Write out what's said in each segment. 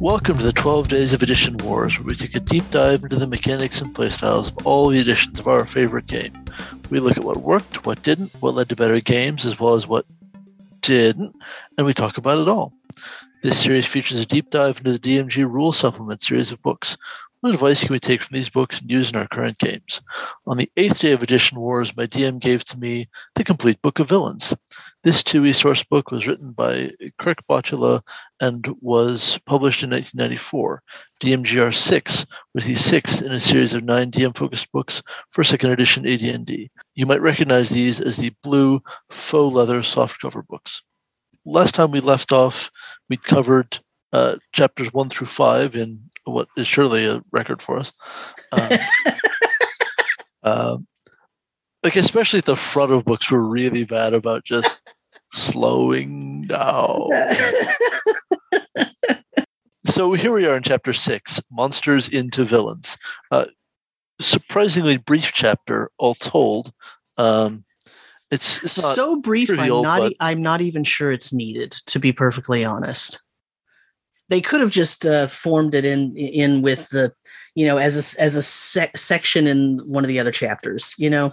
Welcome to the 12 Days of Edition Wars, where we take a deep dive into the mechanics and playstyles of all the editions of our favorite game. We look at what worked, what didn't, what led to better games, as well as what didn't, and we talk about it all. This series features a deep dive into the DMG Rule Supplement series of books. What advice can we take from these books and use in our current games? On the eighth day of Edition Wars, my DM gave to me the complete book of villains. This two resource book was written by Kirk Botula and was published in 1994. DMGR 6 was the sixth in a series of nine DM-focused books for second edition AD&D. You might recognize these as the blue faux leather softcover books. Last time we left off, we covered uh, chapters one through five in what is surely a record for us. Um, uh, like especially at the front of books, we're really bad about just slowing down. so here we are in chapter six: monsters into villains. Uh, surprisingly brief chapter, all told. Um, it's, it's so brief. I'm not. But, e- I'm not even sure it's needed. To be perfectly honest, they could have just uh, formed it in in with the, you know, as a as a sec- section in one of the other chapters. You know.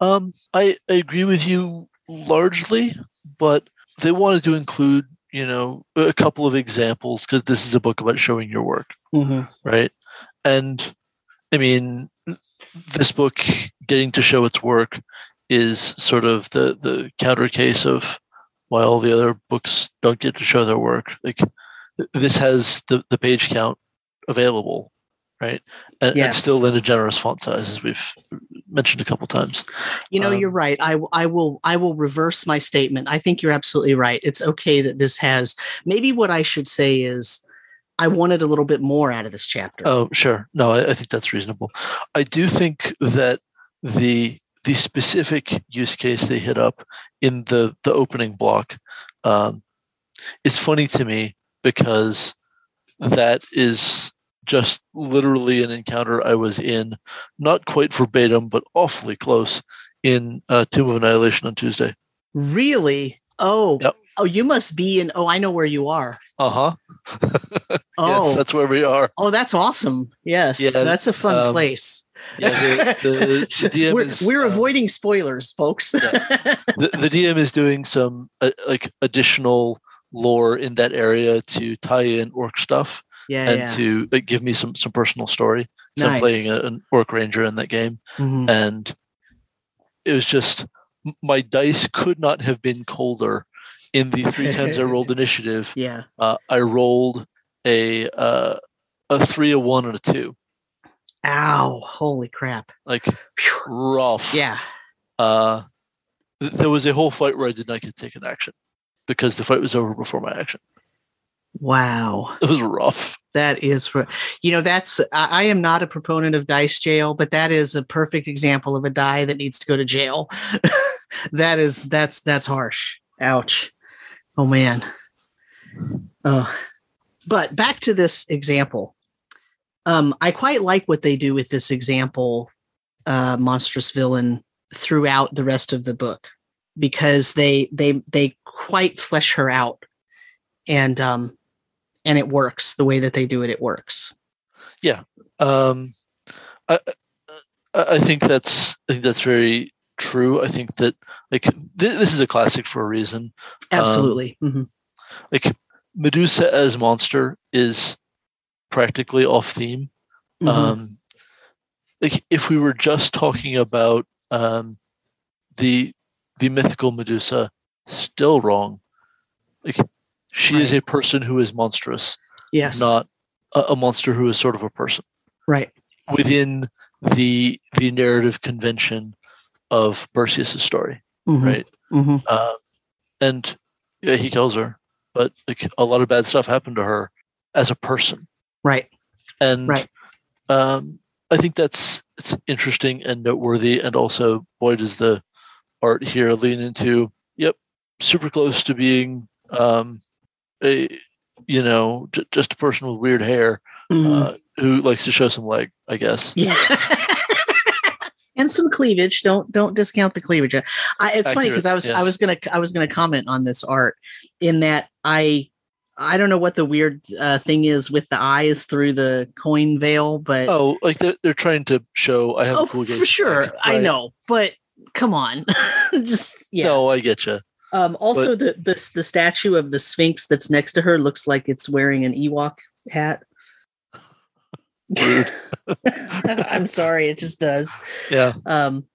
Um, I, I agree with you largely, but they wanted to include, you know, a couple of examples because this is a book about showing your work, Mm-hmm. right? And I mean, this book getting to show its work is sort of the the counter case of why all the other books don't get to show their work. Like this has the the page count available, right? And, Yeah. and still in a generous font size, as we've mentioned a couple times. You know, you're Um, right. I I will I will reverse my statement. I think you're absolutely right. It's okay that this has. Maybe what I should say is, I wanted a little bit more out of this chapter. Oh, sure. No, I, I think that's reasonable. I do think that the the specific use case they hit up in the the opening block um, is funny to me because that is just literally an encounter I was in, not quite verbatim, but awfully close in uh, Tomb of Annihilation on Tuesday. Really? Oh, Yep. oh, you must be in. Oh, I know where you are. Uh huh. Oh, yes, that's where we are. oh, that's awesome. Yes, Yeah, that's a fun um, place. Yeah, the, the, the DM we're is, we're uh, avoiding spoilers, folks. the, the DM is doing some uh, like additional lore in that area to tie in orc stuff yeah, and yeah. to uh, give me some some personal story. So I'm playing a, an orc ranger in that game, Mhm. and it was just my dice could not have been colder. In the three times I rolled initiative, Yeah. uh, I rolled a uh, a three, a one, and a two. Ow! Holy crap! Like rough. Yeah. Uh, th- there was a whole fight where I did not get to take an action because the fight was over before my action. Wow. It was rough. That is, you know, that's. I, I am not a proponent of dice jail, but that is a perfect example of a die that needs to go to jail. that is that's that's harsh. Ouch. Oh man. Oh, but back to this example. Um, I quite like what they do with this example, uh, monstrous villain throughout the rest of the book, because they they they quite flesh her out, and um, and it works the way that they do it. It works. Yeah. Um, I, I think that's I think that's very true. I think that like th- this is a classic for a reason. Absolutely. Mhm. Like Medusa as monster is practically off theme. Mhm. Um, like if we were just talking about um, the the mythical Medusa, still wrong. Like she is a person who is monstrous, yes. not a, a monster who is sort of a person right. within the the narrative convention of Perseus' story, Mhm. right? Mhm. Uh, and yeah, he kills her, but like a lot of bad stuff happened to her as a person, Right. and Right. um, I think that's it's interesting and noteworthy, and also boy does the art here lean into super close to being um, a you know j- just a person with weird hair Mhm. uh, who likes to show some leg, I guess. Yeah. and some cleavage. Don't don't discount the cleavage. I, it's funny because I was I was gonna I was gonna comment on this art in that I I don't know what the weird uh, thing is with the eyes through the coin veil, but Oh, like they're, they're trying to show I have oh, a cool game. for sure, I right? know. But come on, just yeah. No, I get you. Um, also, the, the the statue of the Sphinx that's next to her looks like it's wearing an Ewok hat. I'm sorry, it just does. Yeah. Um,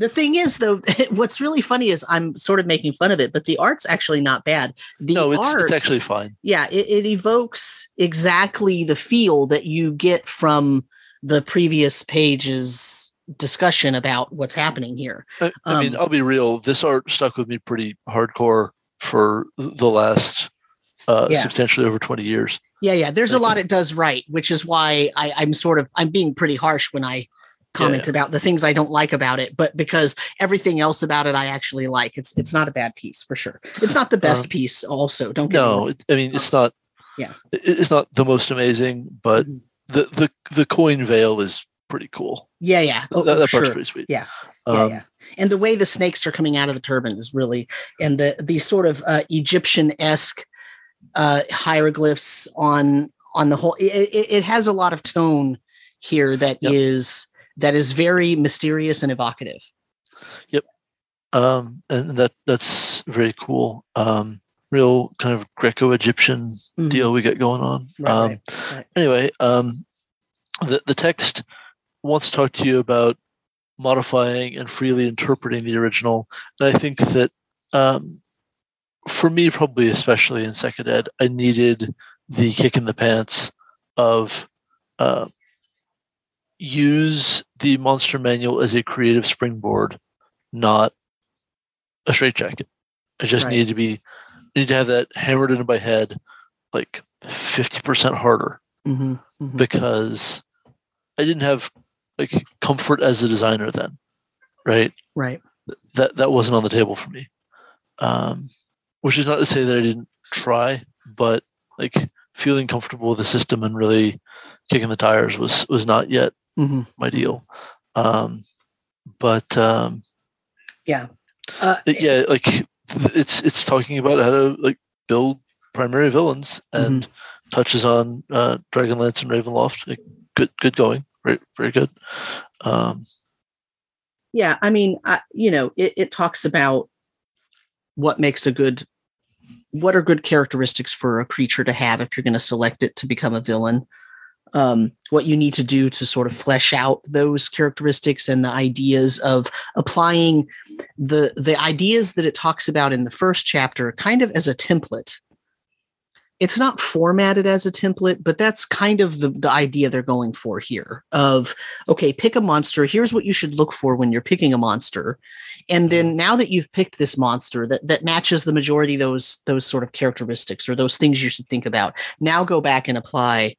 the thing is, though, what's really funny is I'm sort of making fun of it, but the art's actually not bad. The no, it's, art, it's actually fine. yeah, it, it evokes exactly the feel that you get from the previous page's discussion about what's happening here. I, I mean, Um, I'll be real. This art stuck with me pretty hardcore for the last uh, Yeah. substantially over 20 years. Yeah, yeah. There's a lot it does right, which is why I, I'm sort of I'm being pretty harsh when I comment about the things I don't like about it, but because everything else about it I actually like. It's it's not a bad piece for sure. It's not the best Um, piece. Also, don't get me No, wrong. I mean, it's not. Yeah. it's not the most amazing, but Mhm. the the the coin veil is pretty cool. Yeah, yeah. Oh, that that sure. part's pretty sweet. Yeah. yeah, Um, yeah. And the way the snakes are coming out of the turban is really, and the the sort of uh, Egyptian esque uh, hieroglyphs on on the whole. It, it, has a lot of tone here that is Yep. that is very mysterious and evocative. Yep, um, and that that's very cool. Um, real kind of Greco-Egyptian Mhm. deal we got going on. Right, um, right, right. Anyway, um, the the text wants to talk to you about modifying and freely interpreting the original, and I think that um, for me, probably especially in second ed, I needed the kick in the pants of uh, use the monster manual as a creative springboard, not a straitjacket. I just Right. needed to be need to have that hammered into my head like fifty percent harder Mhm, mhm. because I didn't have like comfort as a designer then, right? right. That that wasn't on the table for me. Um, which is not to say that I didn't try, but like feeling comfortable with the system and really kicking the tires was was not yet Mhm. my deal. Um, but um, Yeah. Uh, it- yeah, like it's it's talking about how to like build primary villains and touches on uh, Dragonlance and Ravenloft. Like, good, good going, very, very good. Um, yeah i mean I, you know it, it talks about what makes a good what are good characteristics for a creature to have if you're going to select it to become a villain um, what you need to do to sort of flesh out those characteristics and the ideas of applying the the ideas that it talks about in the first chapter kind of as a template it's not formatted as a template but that's kind of the, the idea they're going for here of okay, pick a monster. Here's what you should look for when you're picking a monster. And then mm-hmm. now that you've picked this monster that, that matches the majority of those those sort of characteristics or those things you should think about, now go back and apply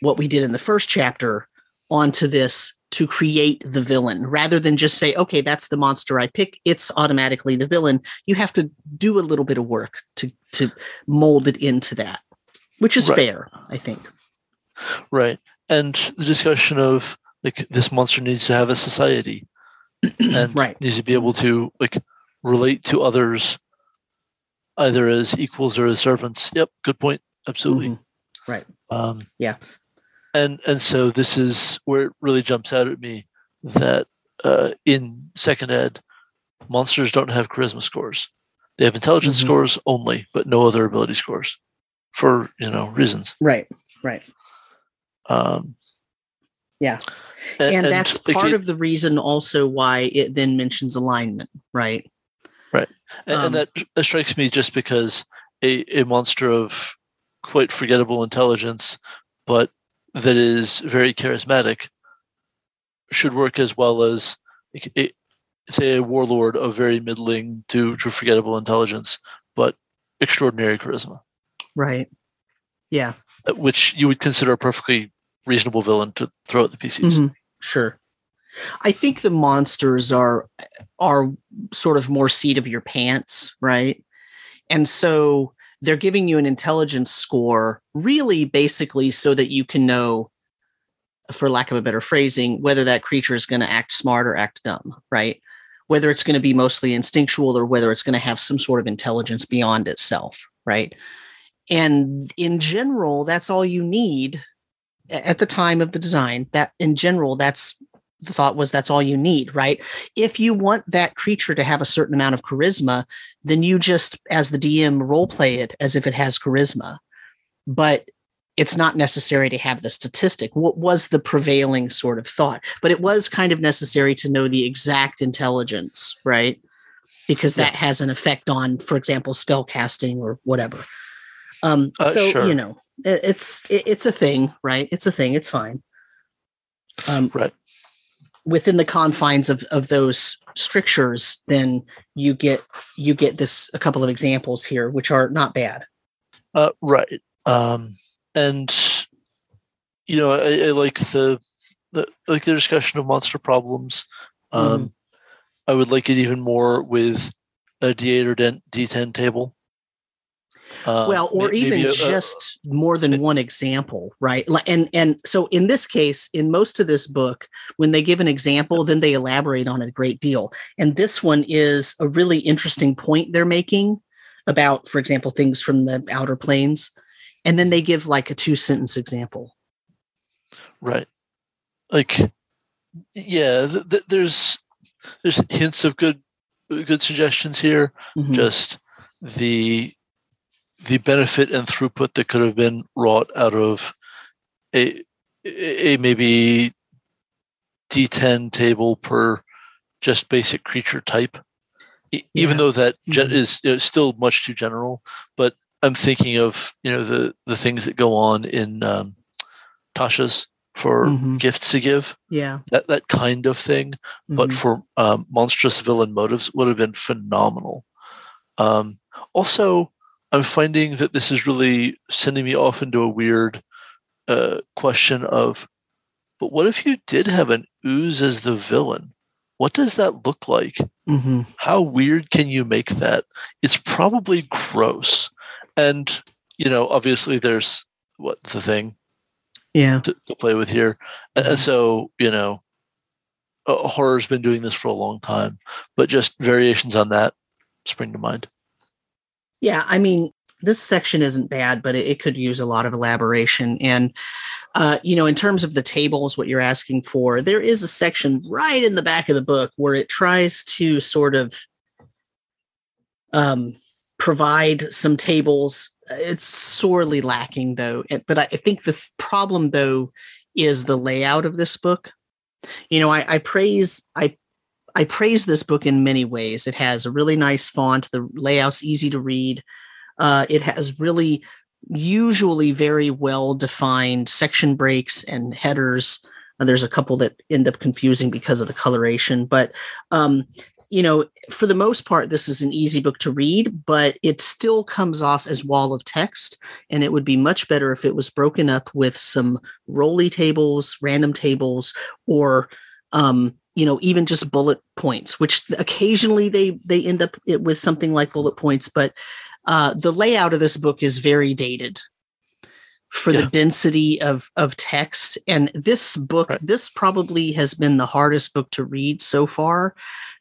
what we did in the first chapter onto this to create the villain rather than just say, okay, that's the monster I pick. It's automatically the villain. You have to do a little bit of work to to mold it into that, which is Right. fair, I think. right. And the discussion of like this monster needs to have a society and Right. needs to be able to like relate to others either as equals or as servants. Yep, good point. Absolutely. Mhm. Right. Um, Yeah. And and so this is where it really jumps out at me that uh, in second ed, monsters don't have charisma scores. They have intelligence Mhm. scores only, but no other ability scores, for you know reasons. Right. Right. Um, Yeah. a- and, that's part it- of the reason also why it then mentions alignment right and, um, and that, that strikes me just because a, a monster of quite forgettable intelligence, but that is very charismatic, should work as well as a, say a warlord of very middling to, to forgettable intelligence, but extraordinary charisma, right. Yeah. Uh, which you would consider a perfectly reasonable villain to throw at the PCs. Mhm. sure. I think the monsters are are sort of more seat of your pants right? And so they're giving you an intelligence score really basically so that you can know for lack of a better phrasing whether that creature is going to act smart or act dumb right whether it's going to be mostly instinctual or whether it's going to have some sort of intelligence beyond itself right and in general, that's all you need at the time of the design. That in general, that's the thought was that's all you need, right? If you want that creature to have a certain amount of charisma, then you just, as the DM, role play it as if it has charisma. But it's not necessary to have the statistic. What was the prevailing sort of thought? But it was kind of necessary to know the exact intelligence, right? Because that yeah. has an effect on, for example, spell casting or whatever. Um, uh, so sure. you know, it, it's it, it's a thing, right? It's a thing. It's fine. Um, right within the confines of of those strictures, then you get you get this a couple of examples here, which are not bad. Uh, right, um, and you know, I, I, like the, the like the discussion of monster problems. Um, mm. I would like it even more with a D8 or D10 table. Uh, well, or maybe even a, just more than one example, right? And and so in this case, in most of this book, when they give an example, then they elaborate on it a great deal. And this one is a really interesting point they're making about, for example, things from the outer planes, and then they give like a two sentence example. Right. Like, yeah, th- th- there's there's hints of good good suggestions here. Mm-hmm. Just the the benefit and throughput that could have been wrought out of a, a maybe D10 table per just basic creature type. Yeah. Even though that mm-hmm. is you know, still much too general, but I'm thinking of you know the the things that go on in um, Tasha's for mm-hmm. gifts to give. Yeah, that that kind of thing. Mm-hmm. But for um, monstrous villain motives would have been phenomenal. Um, also, I'm finding that this is really sending me off into a weird uh, question of, but what if you did have an ooze as the villain? What does that look like? Mm-hmm. How weird can you make that? It's probably gross. And, you know, obviously there's what the thing yeah to, to play with here. And, and so, you know, uh, horror's been doing this for a long time, but just variations on that spring to mind. Yeah, I mean, this section isn't bad, but it, it could use a lot of elaboration. And, uh, you know, in terms of the tables, what you're asking for, there is a section right in the back of the book where it tries to sort of um, provide some tables. It's sorely lacking, though. But I think the problem, though, is the layout of this book. You know, I, I praise I I praise this book in many ways. It has a really nice font. The layout's easy to read. Uh, it has really, usually very well defined section breaks and headers. There's a couple that end up confusing because of the coloration, but um, you know, for the most part, this is an easy book to read, but it still comes off as wall of text. And it would be much better if it was broken up with some roly tables, random tables, or um, you know even just bullet points which occasionally they they end up with something like bullet points but uh, the layout of this book is very dated for yeah. the density of of text and this book right. this probably has been the hardest book to read so far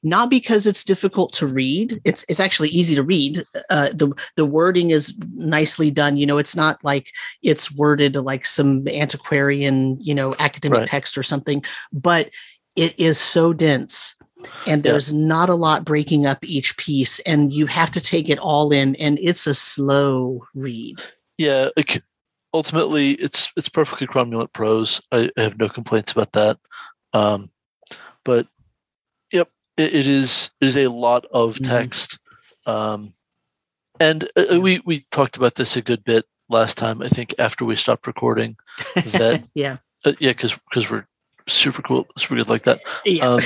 not because it's difficult to read it's it's actually easy to read uh, the the wording is nicely done you know it's not like it's worded like some antiquarian you know academic right. text or something but it is so dense and there's yeah. not a lot breaking up each piece and you have to take it all in and it's a slow read yeah ultimately it's it's perfectly cromulent prose I, I, have no complaints about that um, but yep it, it is it is a lot of mm-hmm. text mm-hmm. um, and uh, uh, we we talked about this a good bit last time i think after we stopped recording that yeah uh, yeah because because we're super cool, super good like that. Yeah. Um,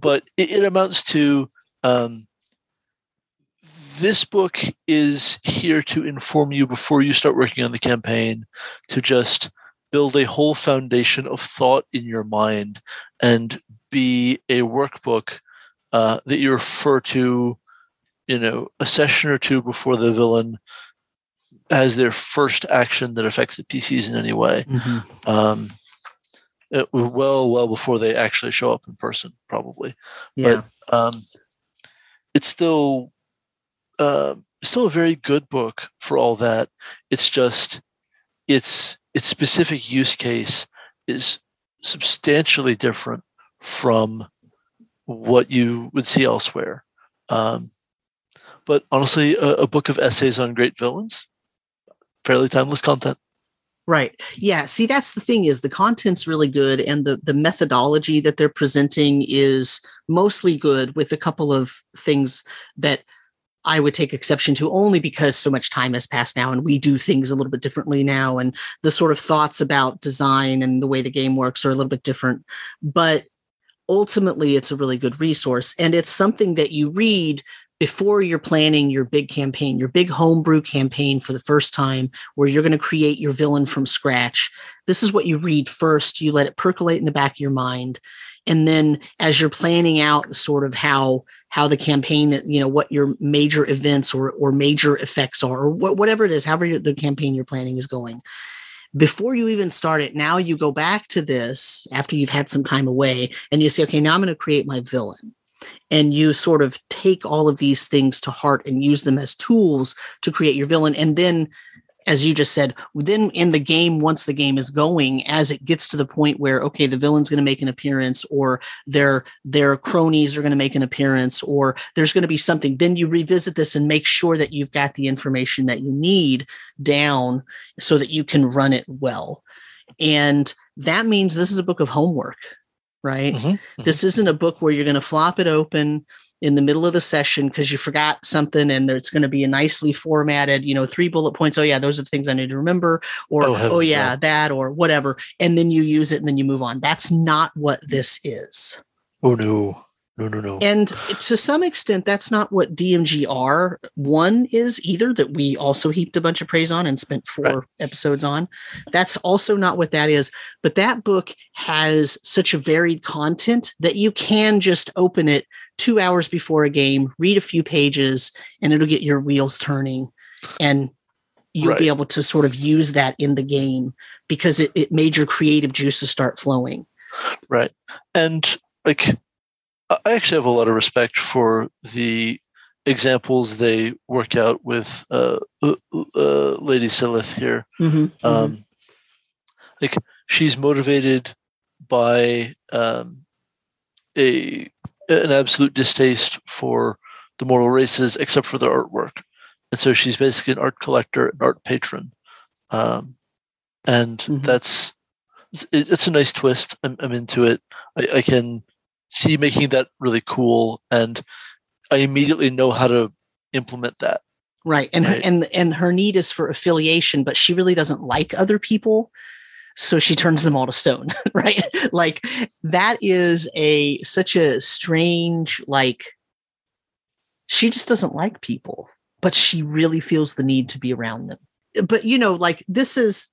but it, it, amounts to um, this book is here to inform you before you start working on the campaign to just build a whole foundation of thought in your mind and be a workbook uh, that you refer to you know a session or two before the villain has their first action that affects the pcs in any way mm-hmm. um, it, well, well before they actually show up in person, probably. Yeah. But um, it's still uh, still a very good book for all that. It's just its its specific use case is substantially different from what you would see elsewhere. Um, but honestly, a, a book of essays on great villains, fairly timeless content. Right. Yeah. See, that's the thing is the content's really good and the the methodology that they're presenting is mostly good with a couple of things that I would take exception to only because so much time has passed now and we do things a little bit differently now and the sort of thoughts about design and the way the game works are a little bit different. But ultimately it's a really good resource and it's something that you read before you're planning your big campaign, your big homebrew campaign for the first time, where you're going to create your villain from scratch. This is what you read first. You let it percolate in the back of your mind. And then as you're planning out sort of how how the campaign, you know, what your major events or or major effects are, or wh- whatever it is, however the campaign you're planning is going, before you even start it, now you go back to this after you've had some time away and you say, okay, now I'm going to create my villain and you sort of take all of these things to heart and use them as tools to create your villain. And then as you just said then in the game once the game is going as it gets to the point where okay the villain's going to make an appearance or their their cronies are going to make an appearance or there's going to be something then you revisit this and make sure that you've got the information that you need down so that you can run it well. And that means this is a book of homework right? Mm-hmm, mm-hmm. This isn't a book where you're going to flop it open in the middle of the session because you forgot something and it's going to be a nicely formatted, you know, three bullet points. Oh, yeah, those are the things I need to remember, or oh, oh yeah, that, or whatever. And then you use it and then you move on. That's not what this is. Oh, no. No, no, no. And to some extent, that's not what DMGR one is either, that we also heaped a bunch of praise on and spent four right. episodes on. That's also not what that is. But that book has such a varied content that you can just open it two hours before a game, read a few pages, and it'll get your wheels turning. And you'll right. be able to sort of use that in the game because it, it made your creative juices start flowing. Right. And like I actually have a lot of respect for the examples they work out with uh, uh, uh, Lady Silith here. Mm-hmm, mm-hmm. um. Like she's motivated by um, a an absolute distaste for the mortal races, except for their artwork, and so she's basically an art collector, an art patron, um, and mm-hmm. that's it, it's a nice twist. I'm, I'm into it. I, I can see making that really cool and i immediately know how to implement that. Right and right. Her, and and her need is for affiliation but she really doesn't like other people so she turns them all to stone right? Like that is a such a strange like she just doesn't like people but she really feels the need to be around them. But you know like this is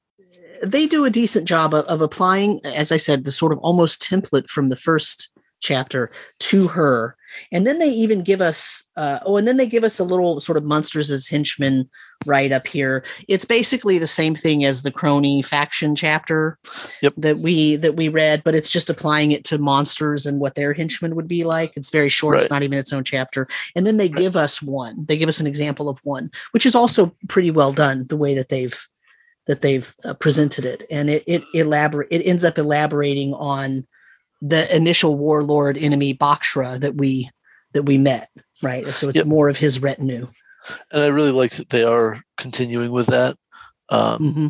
they do a decent job of, of applying as i said the sort of almost template from the first chapter to her. And then they even give us, uh, oh, and then they give us a little sort of monsters as henchmen right up here. It's basically the same thing as the crony faction chapter yep. that we that we read, but it's just applying it to monsters and what their henchmen would be like. It's very short; right. it's not even its own chapter. And then they right. give us one. They give us an example of one, which is also pretty well done. The way that they've that they've uh, presented it, and it it elaborate it ends up elaborating on the initial warlord enemy Bakshra that we that we met, right? So it's yep. more of his retinue. And I really like that they are continuing with that um, mm-hmm.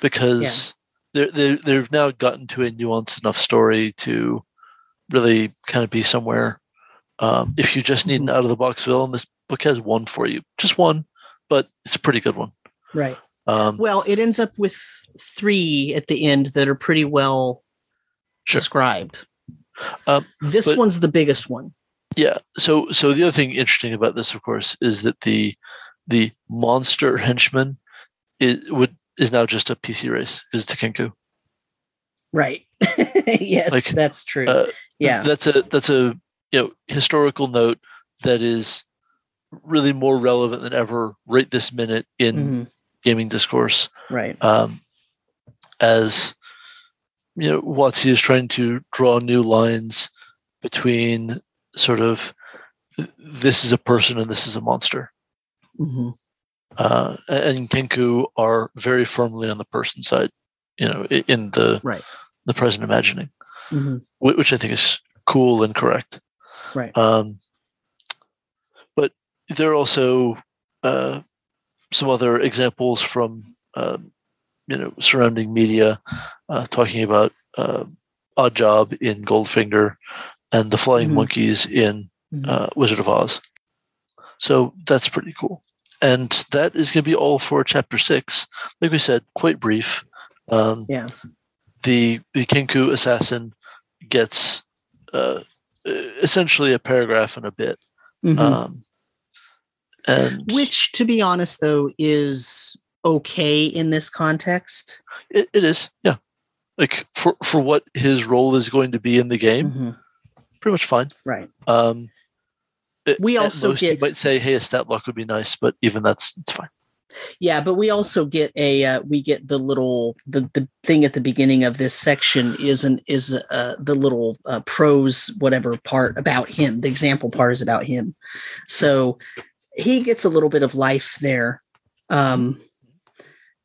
because yeah. they they they've now gotten to a nuanced enough story to really kind of be somewhere. Um, if you just need mm-hmm. an out of the box villain, this book has one for you, just one, but it's a pretty good one. Right. Um, well, it ends up with three at the end that are pretty well sure. described. Um, this but, one's the biggest one. Yeah. So so the other thing interesting about this, of course, is that the the monster henchman is would is now just a PC race because it's a Kenku. Right. yes, like, that's true. Uh, yeah. That's a that's a you know historical note that is really more relevant than ever right this minute in mm-hmm. gaming discourse. Right. Um, as you know, WotC is trying to draw new lines between sort of this is a person and this is a monster. Mhm. uh, and Kenku are very firmly on the person side. You know, in the Right. the present imagining, Mhm. which I think is cool and correct. Right. Um, but there are also uh, some other examples from um, you know surrounding media uh, talking about uh, Oddjob in Goldfinger and the Flying Mhm. Monkeys in Mhm. uh, Wizard of Oz. So that's pretty cool. And that is going to be all for chapter six. Like we said, quite brief. Um, Yeah. The the Kenku assassin gets uh, essentially a paragraph and a bit. Mhm. Um, and Which, to be honest, though, is okay in this context. it, it is, yeah. Like for for what his role is going to be in the game, Mhm. pretty much fine. Right. Um, it- We also most you might say, "Hey, a stat block would be nice," but even that's it's fine. Yeah, but we also get a uh, we get the little the the thing at the beginning of this section is an is uh, the little uh, prose whatever part about him. The example part is about him, so he gets a little bit of life there. Um,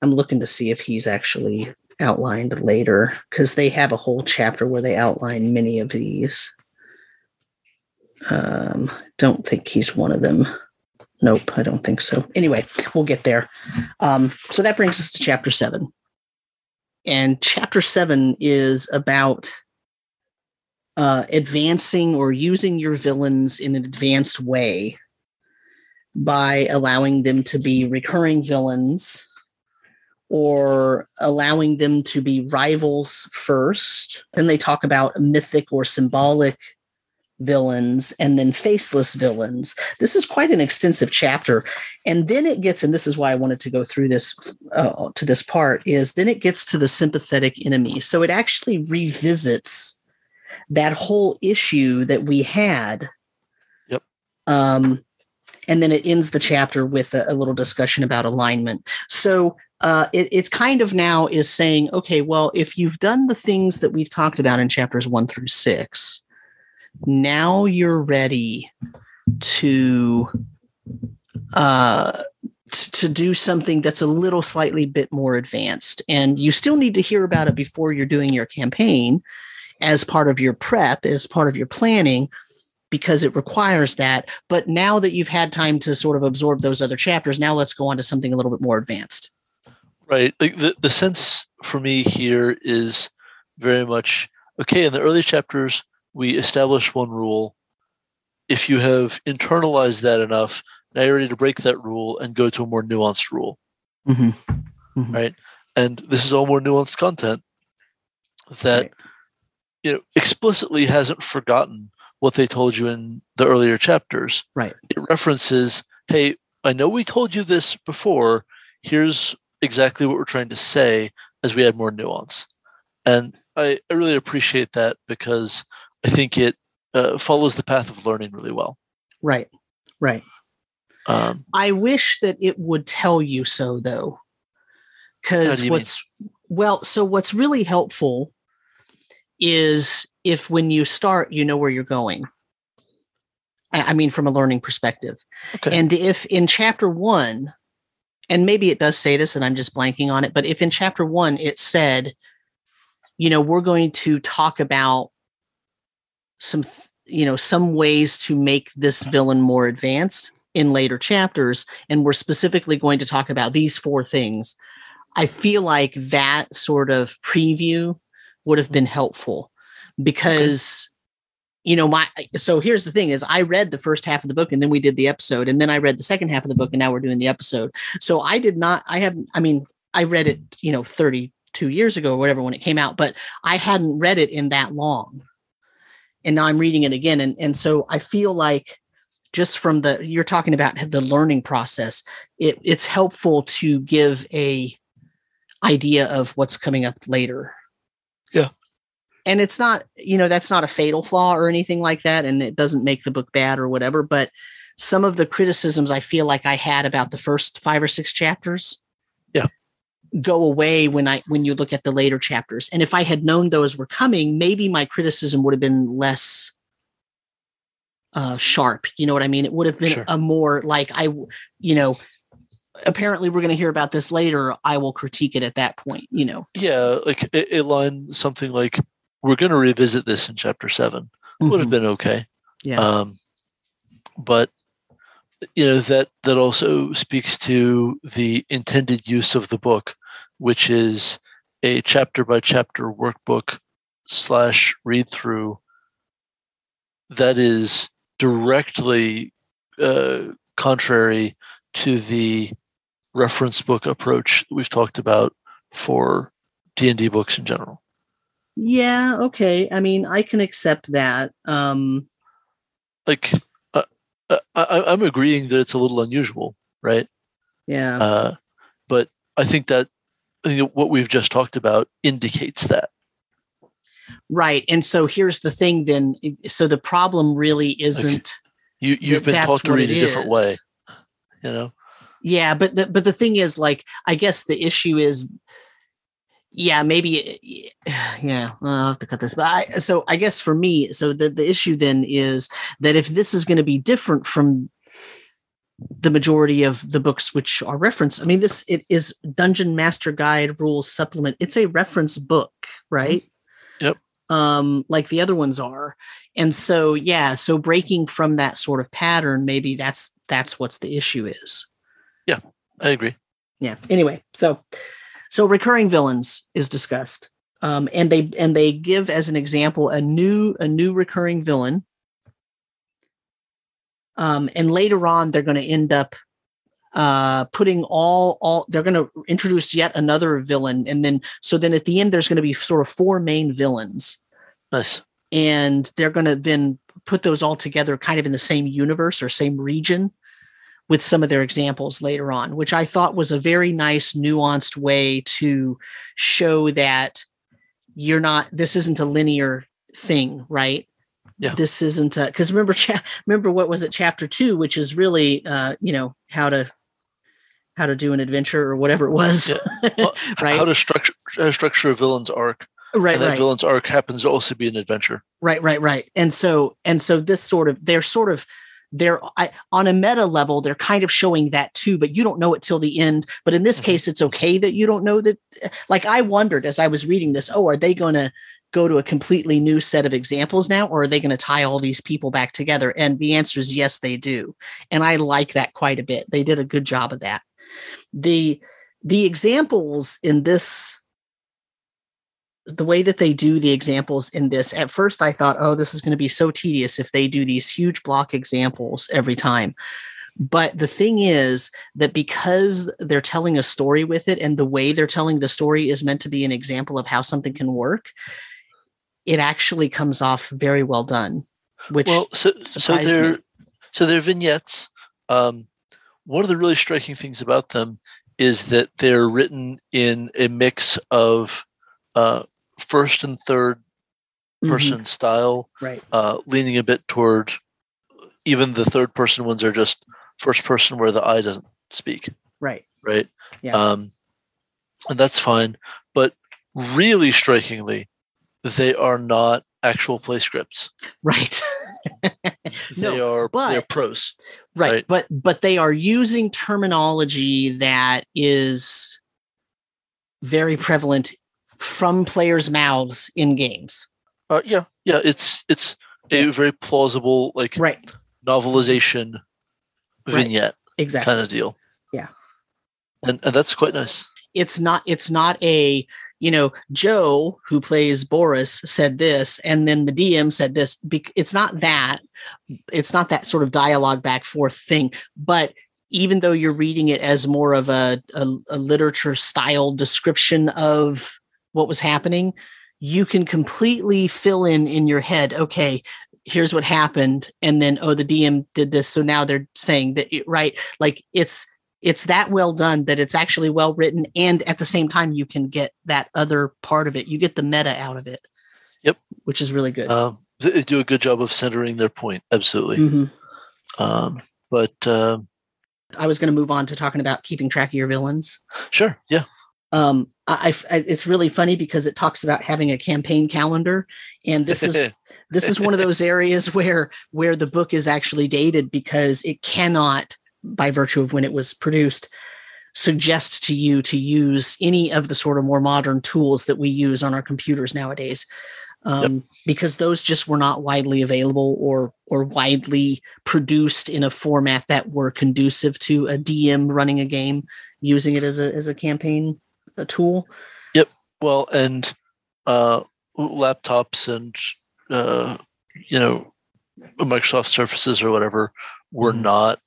I'm looking to see if he's actually outlined later because they have a whole chapter where they outline many of these. Um, don't think he's one of them. Nope, I don't think so. Anyway, we'll get there. Um, so that brings us to chapter seven. And chapter seven is about uh, advancing or using your villains in an advanced way by allowing them to be recurring villains or allowing them to be rivals first. Then they talk about mythic or symbolic villains and then faceless villains. This is quite an extensive chapter. And then it gets, and this is why I wanted to go through this uh, to this part, is then it gets to the sympathetic enemy. So it actually revisits that whole issue that we had. Yep. Um, and then it ends the chapter with a, a little discussion about alignment. So uh, it, it's kind of now is saying, okay, well, if you've done the things that we've talked about in chapters one through six, now you're ready to uh t- to do something that's a little slightly bit more advanced. And you still need to hear about it before you're doing your campaign as part of your prep as part of your planning because it requires that. But now that you've had time to sort of absorb those other chapters now let's go on to something a little bit more advanced Right. Like the, the sense for me here is very much okay, in the early chapters, we establish one rule. If you have internalized that enough, now you're ready to break that rule and go to a more nuanced rule. mm-hmm. Right. And this is all more nuanced content that Right. you know explicitly hasn't forgotten what they told you in the earlier chapters. Right. It references, hey, I know we told you this before. Here's exactly what we're trying to say as we add more nuance. And I, I really appreciate that because I think it uh, follows the path of learning really well. right right Um, I wish that it would tell you so though. Do you mean? what's well, so what's really helpful is if when you start you know where you're going. I, mean from a learning perspective. okay. And if in chapter 1 and maybe it does say this and I'm just blanking on it, but if in chapter 1 it said you know, we're going to talk about some th- you know, some ways to make this villain more advanced in later chapters and we're specifically going to talk about these four things i feel like that sort of preview would have been helpful because you know my so here's the thing is i read the first half of the book and then we did the episode and then i read the second half of the book and now we're doing the episode. So i did not i have i mean i read it you know 32 years ago or whatever when it came out but i hadn't read it in that long. And now i'm reading it again and and so i feel like just from the you're talking about the learning process it, it's helpful to give a idea of what's coming up later. Yeah. And it's not you know that's not a fatal flaw or anything like that and it doesn't make the book bad or whatever but some of the criticisms i feel like i had about the first five or six chapters Yeah. go away when i when you look at the later chapters and if i had known those were coming maybe my criticism would have been less uh sharp you know what i mean it would have been Sure. a more like i you know apparently we're going to hear about this later i will critique it at that point you know Yeah, like a, a line something like, "We're going to revisit this in chapter 7 would have Mhm. been okay. yeah Um, but you know that that also speaks to the intended use of the book, which is a chapter by chapter workbook slash read through that is directly uh, contrary to the reference book approach that we've talked about for D and D books in general. Yeah okay i mean i can accept that um Like, uh, uh, I, I'm agreeing that it's a little unusual, right? yeah Uh, but I think that I think what we've just talked about indicates that. right and so here's the thing then so the problem really isn't You you've been that's taught to read a different is. way. You know. Yeah, but the, but the thing is, like, I guess the issue is, yeah, maybe, yeah, I'll have to cut this. But I, so I guess for me, so the the issue then is that if this is going to be different from the majority of the books which are referenced, I mean, this it is Dungeon Master Guide Rules Supplement. It's a reference book, right? Yep. Um, like the other ones are, and so yeah, so breaking from that sort of pattern, maybe that's that's what's the issue is Yeah, I agree. yeah anyway so so recurring villains is discussed. Um and they and they give as an example a new a new recurring villain. Um and later on they're going to end up uh putting all all they're going to introduce yet another villain. And then so then at the end there's going to be sort of four main villains. Nice. and they're going to then put those all together kind of in the same universe or same region with some of their examples later on which i thought was a very nice nuanced way to show that you're not this isn't a linear thing right Yeah. this isn't a because remember cha- remember what was it chapter two which is really uh you know how to how to do an adventure or whatever it was Yeah. Well, right How to structure how to structure a villain's arc, right and that right villain's arc happens to also be an adventure. right right right and so and so this sort of they're sort of they're I, on a meta level they're kind of showing that too but you don't know it till the end. But in this Mhm. case it's okay that you don't know that like i wondered as i was reading this oh are they going to go to a completely new set of examples now or are they going to tie all these people back together? And the answer is yes they do. And i like that quite a bit. They did a good job of that. The the examples in this the way that they do the examples in this at first i thought oh this is going to be so tedious if they do these huge block examples every time but the thing is that because they're telling a story with it and the way they're telling the story is meant to be an example of how something can work it actually comes off very well done which well, so so surprised me. they're so they're vignettes. Um, one of the really striking things about them is that they're written in a mix of uh, first and third Mhm, person style, right uh, leaning a bit toward even the third person ones are just first person where the eye doesn't speak, right right? Yeah. Um, and that's fine. But really strikingly, they are not actual play scripts. right They no are they're but- prose. right, right. but but they are using terminology that is very prevalent from players mouths in games Uh, yeah, yeah. It's it's a very plausible like right novelization Right. vignette exactly kind of deal. Yeah. and and that's quite nice. it's not it's not a you know joe who plays boris said this and then the dm said this it's not that it's not that sort of dialogue back forth thing but even though you're reading it as more of a, a, a literature style description of what was happening you can completely fill in in your head okay here's what happened and then oh the dm did this so now they're saying that it- right like it's it's that well done that it's actually well written and at the same time you can get that other part of it you get the meta out of it Yep. which is really good Um, they do a good job of centering their point. Absolutely. Mhm. Um, but um, i was going to move on to talking about keeping track of your villains sure, yeah. Um I, I- it's really funny because it talks about having a campaign calendar and this is this is one of those areas where where the book is actually dated because it cannot by virtue of when it was produced suggest to you to use any of the sort of more modern tools that we use on our computers nowadays um, yep. because those just were not widely available or or widely produced in a format that were conducive to a DM running a game using it as a as a campaign a tool. Yep. Well, and uh, laptops and uh, you know Microsoft Surfaces or whatever were mm-hmm. not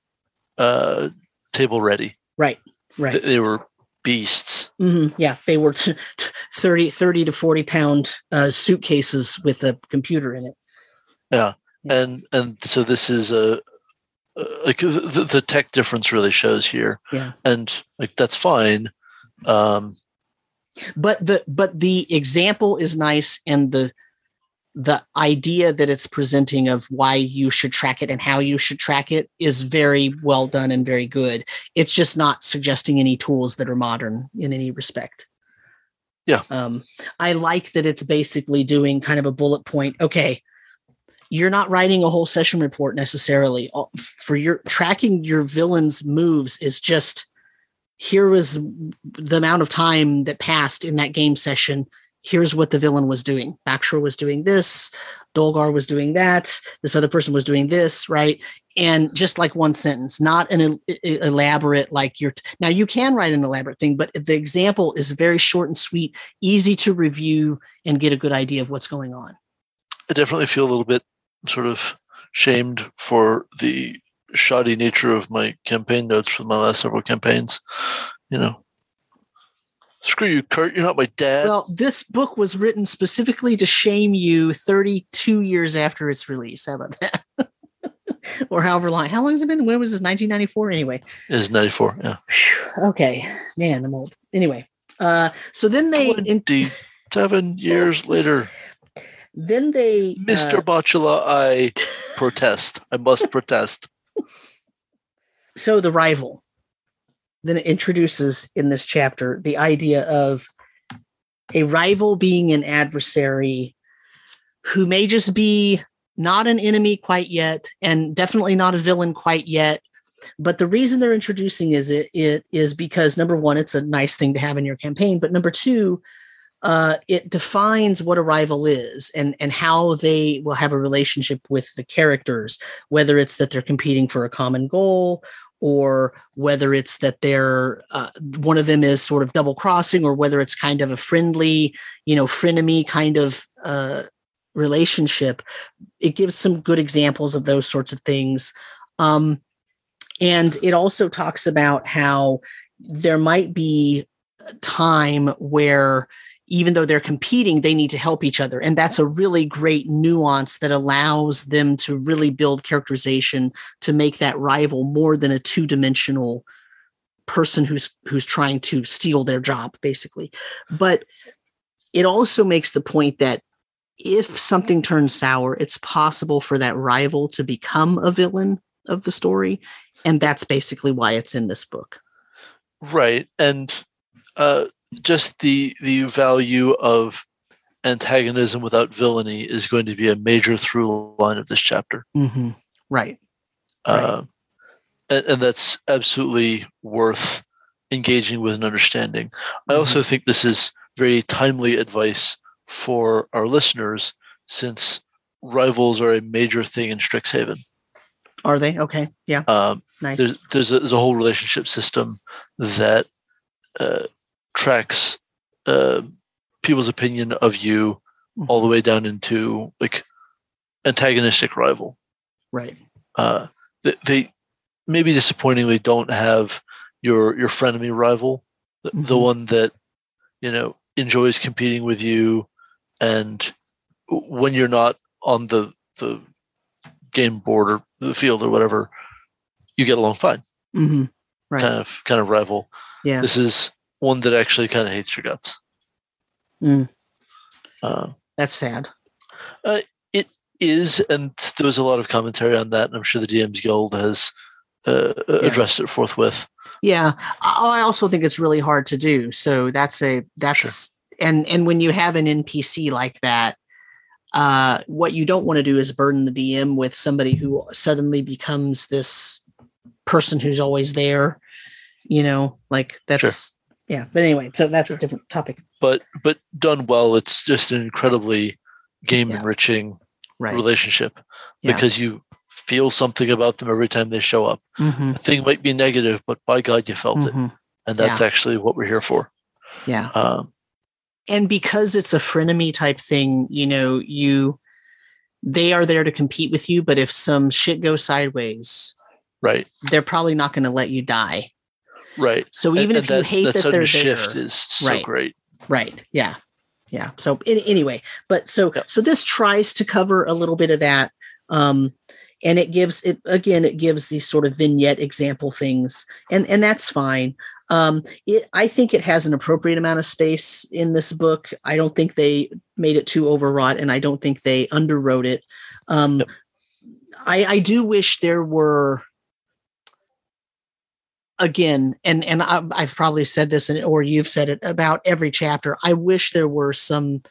uh, table ready. Right. Right. They were beasts. Mm-hmm. Yeah, they were t- t- 30, 30 to 40 pound uh, suitcases with a computer in it. Yeah. yeah. And and so this is a, like the, the tech difference really shows here. Yeah. And like that's fine. Um but the but the example is nice and the the idea that it's presenting of why you should track it and how you should track it is very well done and very good. It's just not suggesting any tools that are modern in any respect. Yeah. Um, I like that it's basically doing kind of a bullet point. Okay, you're not writing a whole session report necessarily. For your tracking your villain's moves is just here was the amount of time that passed in that game session here's what the villain was doing. Baxter was doing this, Dolgar was doing that, this other person was doing this, right? And just like one sentence, not an elaborate like you're now you can write an elaborate thing, but the example is very short and sweet, easy to review and get a good idea of what's going on. I definitely feel a little bit sort of shamed for the shoddy nature of my campaign notes for my last several campaigns. You know, Screw you, Kurt. You're not my dad. Well, this book was written specifically to shame you 32 years after its release. How about that? or however long. How long has it been? When was this? 1994? Anyway. It was 94, yeah. okay. Man, I'm old. Anyway. Uh, so then they. 27 years later. Then they. Mr. Uh, Botula, I protest. I must protest. So the rival then it introduces in this chapter the idea of a rival being an adversary who may just be not an enemy quite yet and definitely not a villain quite yet. But the reason they're introducing is it, it is because number one it's a nice thing to have in your campaign. But number two uh, it defines what a rival is and and how they will have a relationship with the characters whether it's that they're competing for a common goal or whether it's that they're uh, one of them is sort of double crossing, or whether it's kind of a friendly, you know, frenemy kind of uh, relationship. It gives some good examples of those sorts of things. Um, and it also talks about how there might be time where even though they're competing, they need to help each other. And that's a really great nuance that allows them to really build characterization to make that rival more than a two dimensional person who's who's trying to steal their job basically. But it also makes the point that if something turns sour it's possible for that rival to become a villain of the story. And that's basically why it's in this book. Right. And uh just the the value of antagonism without villainy is going to be a major through line of this chapter. Mm-hmm. Right. Uh, right. And, and, that's absolutely worth engaging with and understanding. Mm-hmm. I also think this is very timely advice for our listeners since rivals are a major thing in Strixhaven. Are they? Okay. Yeah. Um, nice. There's, there's, a, there's a whole relationship system that uh, tracks uh, people's opinion of you mm-hmm. all the way down into like antagonistic rival. Right. Uh, they, they maybe disappointingly don't have your your frenemy rival, the, mm-hmm. the one that you know enjoys competing with you, and when you're not on the the game board or the field or whatever, you get along fine. Mm-hmm. Right. Kind of kind of rival. Yeah. This is one that actually kind of hates your guts. Mm. Uh, That's sad. Uh, it is, and there was a lot of commentary on that, and I'm sure the DMs Guild has uh, yeah. addressed it forthwith. Yeah, I also think it's really hard to do. So that's a that's sure. and and when you have an NPC like that, uh, what you don't want to do is burden the DM with somebody who suddenly becomes this person who's always there. You know, like that's Sure. Yeah. But anyway, so that's a different topic, but but done well, it's just an incredibly game Yeah. enriching right? relationship Yeah. because you feel something about them every time they show up. hmm The thing might be negative, but by God, you felt it, hmm and that's actually what we're here for. Yeah. Um, and because it's a frenemy type thing, you know, you they are there to compete with you, but if some shit goes sideways, right, they're probably not going to let you die. Right. So even and if you hate that, sudden they're shift there, is so Right. great. right? Yeah, yeah. So in, anyway, but so Yep. so this tries to cover a little bit of that, um, and it gives it again. It gives these sort of vignette example things, and and that's fine. Um, it I think it has an appropriate amount of space in this book. I don't think they made it too overwrought, and I don't think they underwrote it. Um. I I do wish there were again and and I, i've probably said this and or you've said it about every chapter i wish there were some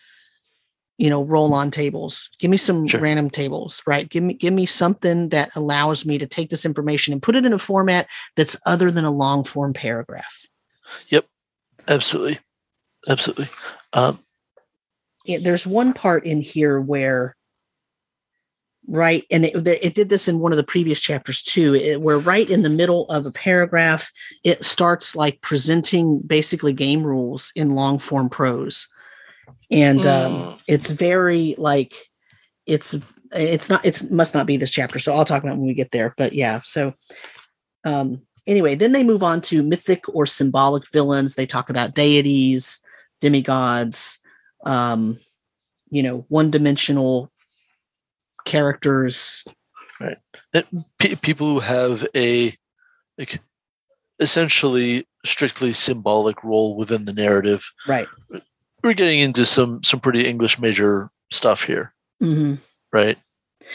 you know roll on tables. Give me some Sure. random tables right? Give me give me something that allows me to take this information and put it in a format that's other than a long form paragraph. Yep. Absolutely, absolutely. Um, it, there's one part in here where right and it, it did this in one of the previous chapters too it, where right in the middle of a paragraph it starts like presenting basically game rules in long form prose and um, Mm. it's very like it's it's not it's must not be this chapter so i'll talk about when we get there but yeah so um anyway then they move on to mythic or symbolic villains they talk about deities demigods um you know one dimensional characters pe- people who have a like essentially strictly symbolic role within the narrative. right We're getting into some some pretty English major stuff here, hmm right?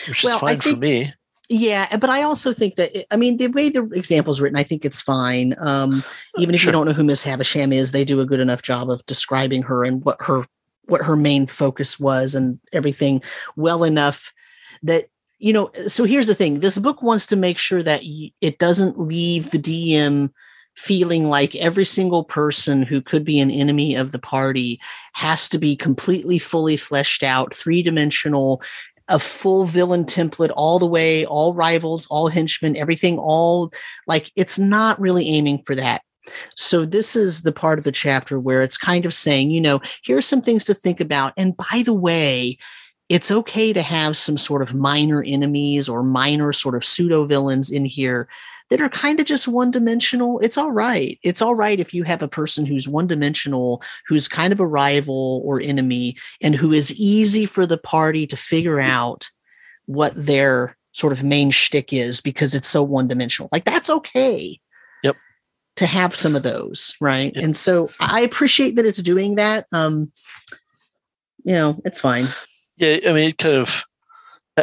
Which Well, is fine for me. yeah but i also think that i mean the way the example's written i think it's fine um even if Sure. you don't know who miss havisham is they do a good enough job of describing her and what her what her main focus was and everything well enough that you know so here's the thing this book wants to make sure that it doesn't leave the dm feeling like every single person who could be an enemy of the party has to be completely fully fleshed out three-dimensional a full villain template all the way all rivals all henchmen everything all like it's not really aiming for that. So this is the part of the chapter where it's kind of saying you know here's some things to think about. And by the way it's okay to have some sort of minor enemies or minor sort of pseudo villains in here that are kind of just one dimensional. It's all right. It's all right if you have a person who's one dimensional, who's kind of a rival or enemy, and who is easy for the party to figure out what their sort of main shtick is because it's so one dimensional. Like that's okay. Yep. To have some of those, right? Yep. And so I appreciate that it's doing that. Um, you know, it's fine. Yeah, I mean, it kind of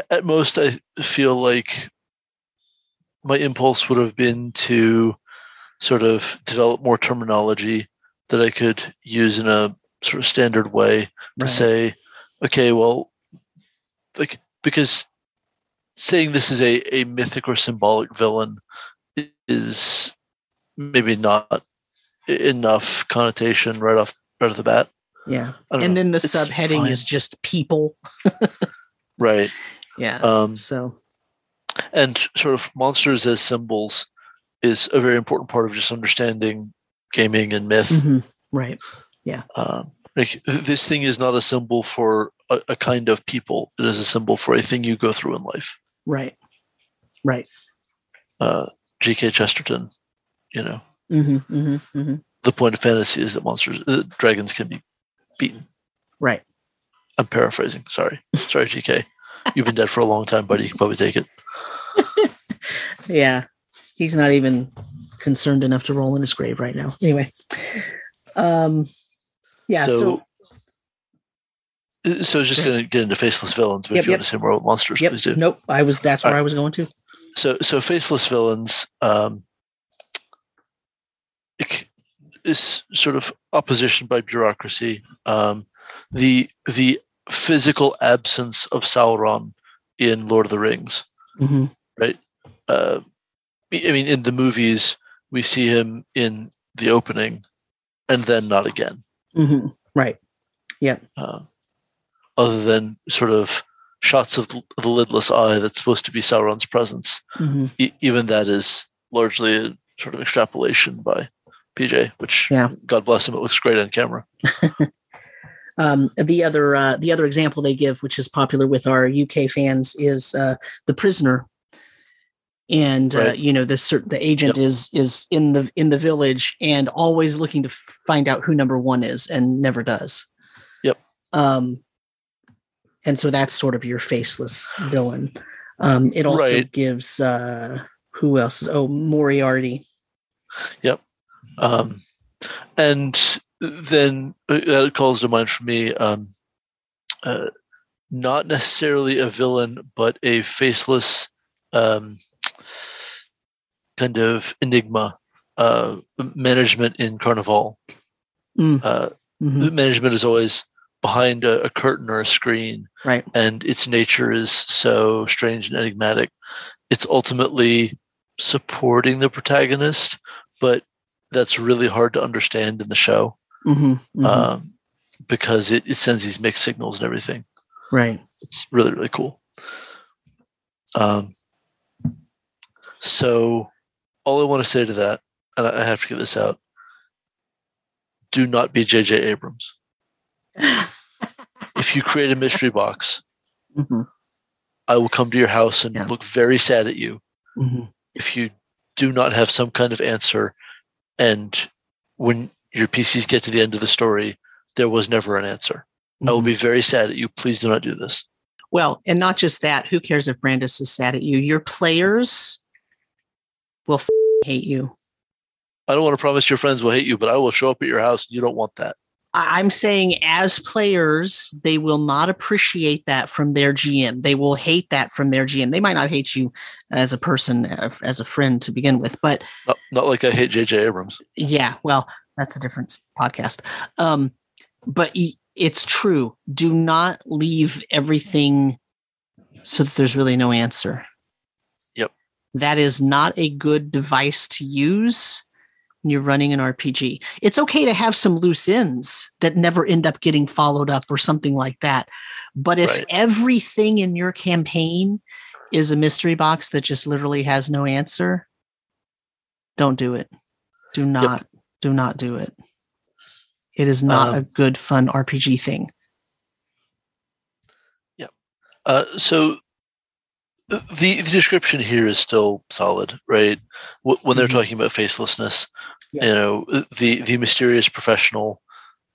at, most I feel like my impulse would have been to sort of develop more terminology that I could use in a sort of standard way to say, okay, well, like because saying this is a, a mythic or symbolic villain is maybe not enough connotation right off right off the bat. Yeah. And know. then the It's subheading fine. is just people. Right. Yeah. Um, so and sort of monsters as symbols is a very important part of just understanding gaming and myth. mhm, right. Um, like this thing is not a symbol for a, a kind of people; it is a symbol for a thing you go through in life. Right. Right. Uh, G.K. Chesterton, you know, hmm hmm hmm the point of fantasy is that monsters, uh, dragons can be beaten. Right. I'm paraphrasing. Sorry, sorry, G.K. You've been dead for a long time, buddy. You can probably take it. Yeah. He's not even concerned enough to roll in his grave right now. Anyway. Um yeah, so, so, so just going to get into faceless villains, but Yep, if you yep. want to say more about monsters, yep. please do. Nope. I was that's where All right. I was going to. so so faceless villains um is sort of opposition by bureaucracy um the the physical absence of Sauron in Lord of the Rings, hmm right? Uh, I mean, in the movies, we see him in the opening, and then not again. hmm Right. Uh, other than sort of shots of the, the lidless eye that's supposed to be Sauron's presence. hmm E- even that is largely a sort of extrapolation by PJ, which Yeah. God bless him, it looks great on camera. Um, the other uh, the other example they give, which is popular with our UK fans, is uh, the prisoner. And uh, you know the the agent is is in the in the village and always looking to find out who number one is and never does. Yep. Um, and so that's sort of your faceless villain. Um, it also Right. gives uh, who else? Oh, Moriarty. Um, and then that calls to mind for me um, uh, not necessarily a villain, but a faceless um, kind of enigma. Uh, management in Carnival. Mm. Uh, Mhm. management is always behind a, a curtain or a screen, Right. and its nature is so strange and enigmatic. It's ultimately supporting the protagonist, but that's really hard to understand in the show Mhm. Mhm. um, because it, it sends these mixed signals and everything. right. It's really, really cool. Um, so, all I want to say to that, and I have to get this out do not be J.J. Abrams. If you create a mystery box, Mhm. I will come to your house and Yeah. look very sad at you Mhm. if you do not have some kind of answer. And when your PCs get to the end of the story, there was never an answer. I will be mm-hmm. very sad at you. Please do not do this. Well, and not just that. Who cares if Brandis is sad at you? Your players will f- hate you. I don't want to promise your friends will hate you, but I will show up at your house. And you don't want that. I'm saying, as players, they will not appreciate that from their GM. They will hate that from their GM. They might not hate you as a person, as a friend to begin with, but Not, not like I hate J.J. Abrams. yeah, well, that's a different podcast. Um, but it's true. Do not leave everything so that there's really no answer. Yep. That is not a good device to use when you're running an RPG. It's okay to have some loose ends that never end up getting followed up or something like that. But if Right. everything in your campaign is a mystery box that just literally has no answer, don't do it. Do not do not do it. It is not Um, a good fun RPG thing. Uh, so the the description here is still solid, right? When they're Mhm. talking about facelessness, Yeah. you know, the the mysterious professional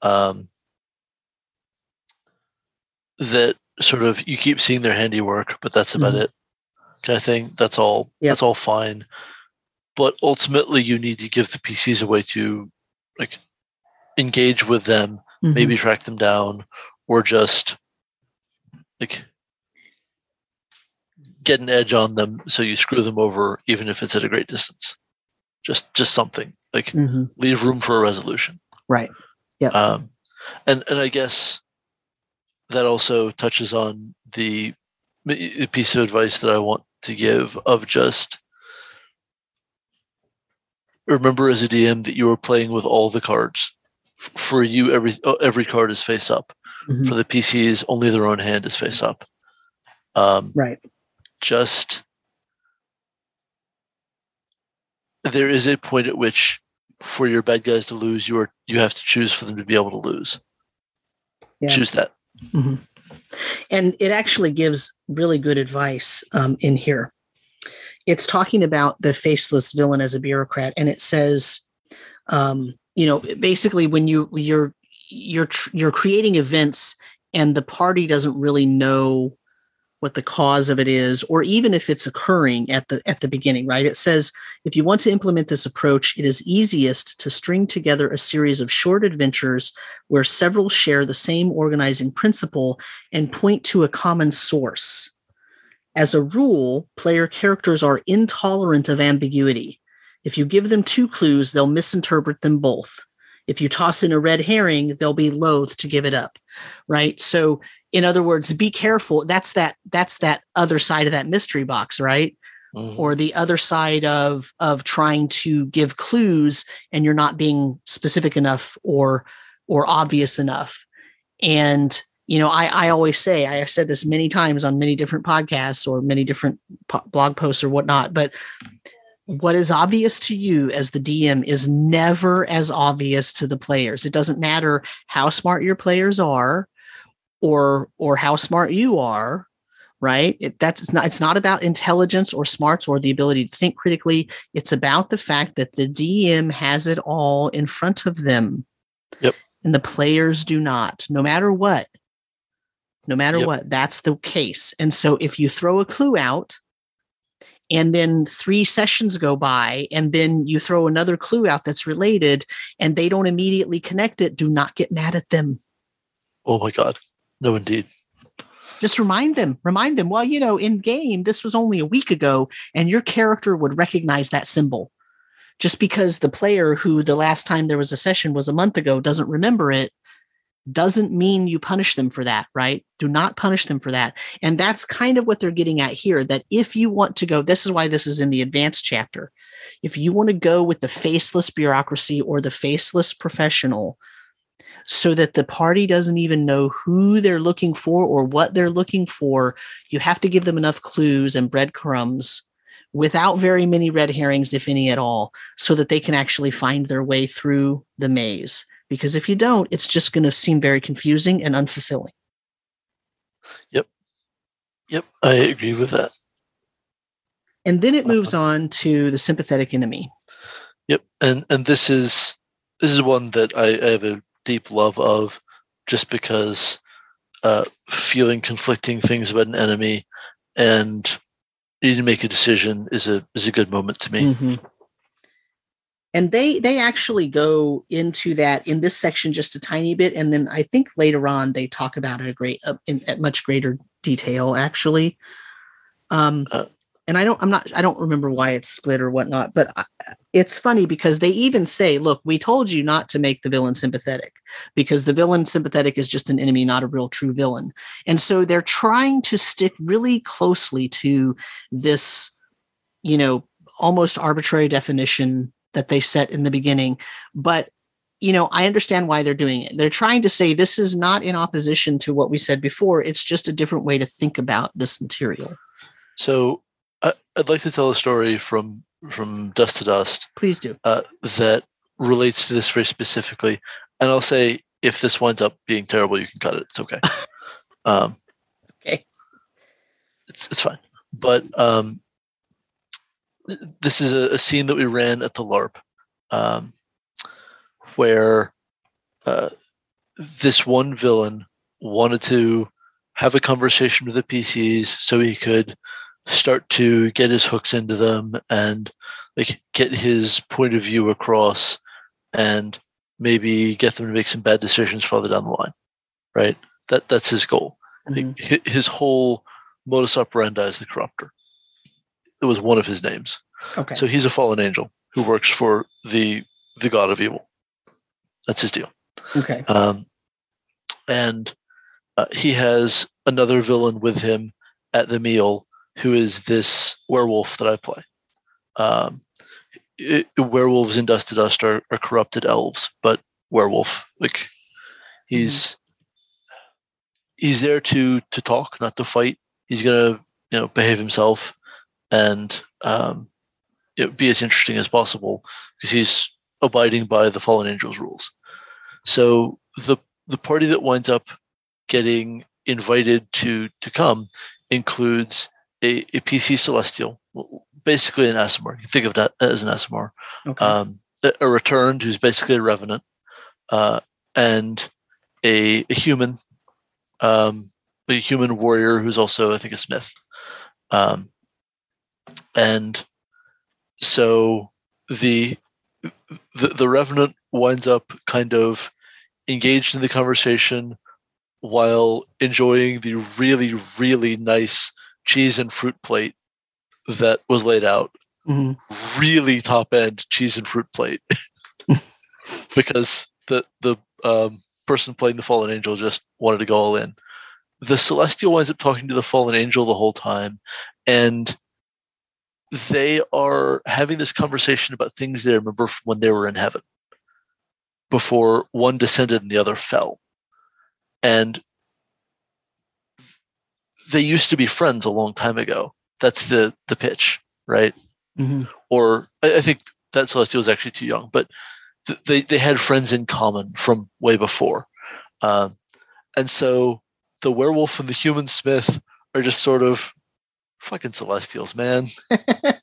um, that sort of you keep seeing their handiwork, but that's about Mhm. it, kind of thing. That's all. Yep. That's all fine. But ultimately, you need to give the PCs a way to like engage with them Mhm. maybe track them down or just like get an edge on them so you screw them over even if it's at a great distance just just something like Mhm. leave room for a resolution Right. Yeah. um and and i guess that also touches on the, the piece of advice that i want to give of just remember as a dm that you are playing with all the cards for you every oh, every card is face up Mhm. for the PCs, only their own hand is face up. Um, Right. just there is a point at which, for your bad guys to lose, you are you have to choose for them to be able to lose. Yeah. Choose that. and it actually gives really good advice um, in here. It's talking about the faceless villain as a bureaucrat, and it says, um, you know, basically when you you're you're tr- you're creating events, and the party doesn't really know what the cause of it is, or even if it's occurring at the at the beginning, right? It says if you want to implement this approach, it is easiest to string together a series of short adventures where several share the same organizing principle and point to a common source. As a rule, player characters are intolerant of ambiguity. If you give them two clues, they'll misinterpret them both. If you toss in a red herring, they'll be loath to give it up. Right? So in other words, be careful. That's that that's that other side of that mystery box, right? Mhm. Or the other side of of trying to give clues and you're not being specific enough or or obvious enough. And you know, I, I always say, I have said this many times on many different podcasts or many different po- blog posts or whatnot, but what is obvious to you as the DM is never as obvious to the players. It doesn't matter how smart your players are or or how smart you are, right? It, that's it's not it's not about intelligence or smarts or the ability to think critically. It's about the fact that the DM has it all in front of them. Yep. And the players do not, no matter what. No matter Yep. what, that's the case. And so if you throw a clue out and then three sessions go by and then you throw another clue out that's related and they don't immediately connect it, do not get mad at them. Oh my god. No indeed. Just remind them, remind them, well, you know, in game, this was only a week ago, and your character would recognize that symbol. Just because the player who the last time there was a session was a month ago doesn't remember it, doesn't mean you punish them for that, right? Do not punish them for that. And that's kind of what they're getting at here that if you want to go, this is why this is in the advanced chapter. If you want to go with the faceless bureaucracy or the faceless professional, so that the party doesn't even know who they're looking for or what they're looking for, you have to give them enough clues and breadcrumbs without very many red herrings, if any at all, so that they can actually find their way through the maze. Because if you don't, it's just going to seem very confusing and unfulfilling. Yep, Yep. I agree with that. And then it uh-huh. moves on to the sympathetic enemy. Yep, and and this is this is one that I, I have a deep love of, just because uh, feeling conflicting things about an enemy and needing to make a decision is a is a good moment to me. Mhm. And they they actually go into that in this section just a tiny bit, and then I think later on they talk about it a great uh, in at much greater detail actually. Um, Uh. And I don't I'm not I don't remember why it's split or whatnot, but I, it's funny because they even say, "Look, we told you not to make the villain sympathetic because the villain sympathetic is just an enemy, not a real true villain." And so they're trying to stick really closely to this, you know, almost arbitrary definition that they set in the beginning. But, you know, I understand why they're doing it. They're trying to say this is not in opposition to what we said before. It's just a different way to think about this material. So I, I'd like to tell a story from from Dust to Dust Please do. uh, that relates to this very specifically, and I'll say if this winds up being terrible, you can cut it. It's okay. um, Okay. it's it's fine. But um, th- this is a, a scene that we ran at the LARP, um, where uh, this one villain wanted to have a conversation with the PCs so he could start to get his hooks into them and like get his point of view across and maybe get them to make some bad decisions further down the line right that that's his goal like, Mhm. hi- his whole modus operandi is the corruptor it was one of his names Okay. so he's a fallen angel who works for the the god of evil that's his deal okay. um, and uh, he has another villain with him at the meal who is this werewolf that I play. Um, i- werewolves in Dust to Dust are, are corrupted elves, but werewolf like he's he's there to to talk, not to fight. He's gonna you know behave himself and um, be as interesting as possible because he's abiding by the fallen angels rules. So the the party that winds up getting invited to to come includes a, a PC Celestial, basically an Aasimar. You can think of that as an Aasimar. Okay. Um, a, a returned who's basically a revenant, uh, and a, a human, um, a human warrior who's also I think a smith. Um, and so the the, the revenant winds up kind of engaged in the conversation while enjoying the really really nice cheese and fruit plate that was laid out. Mhm. really top end cheese and fruit plate. Because the the um, person playing the fallen angel just wanted to go all in. The celestial winds up talking to the fallen angel the whole time and they are having this conversation about things they remember from when they were in heaven before one descended and the other fell. And they used to be friends a long time ago. That's the the pitch right? Mm-hmm. or I, I think that celestial is actually too young but th- they they had friends in common from way before. Um, and so the werewolf and the human smith are just sort of fucking celestials man.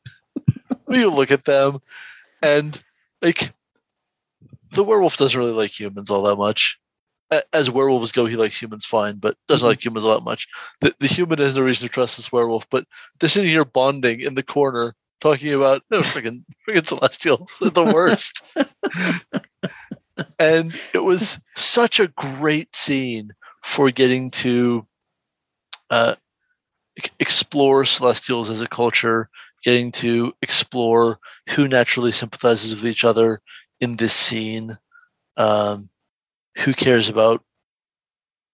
You look at them? And like the werewolf doesn't really like humans all that much as werewolves go he likes humans fine but doesn't Mhm. like humans all that much. The, the human has no reason to trust this werewolf but they're sitting here bonding in the corner talking about no freaking freaking celestials they're the worst. And it was such a great scene for getting to uh, explore celestials as a culture, getting to explore who naturally sympathizes with each other in this scene, um, who cares about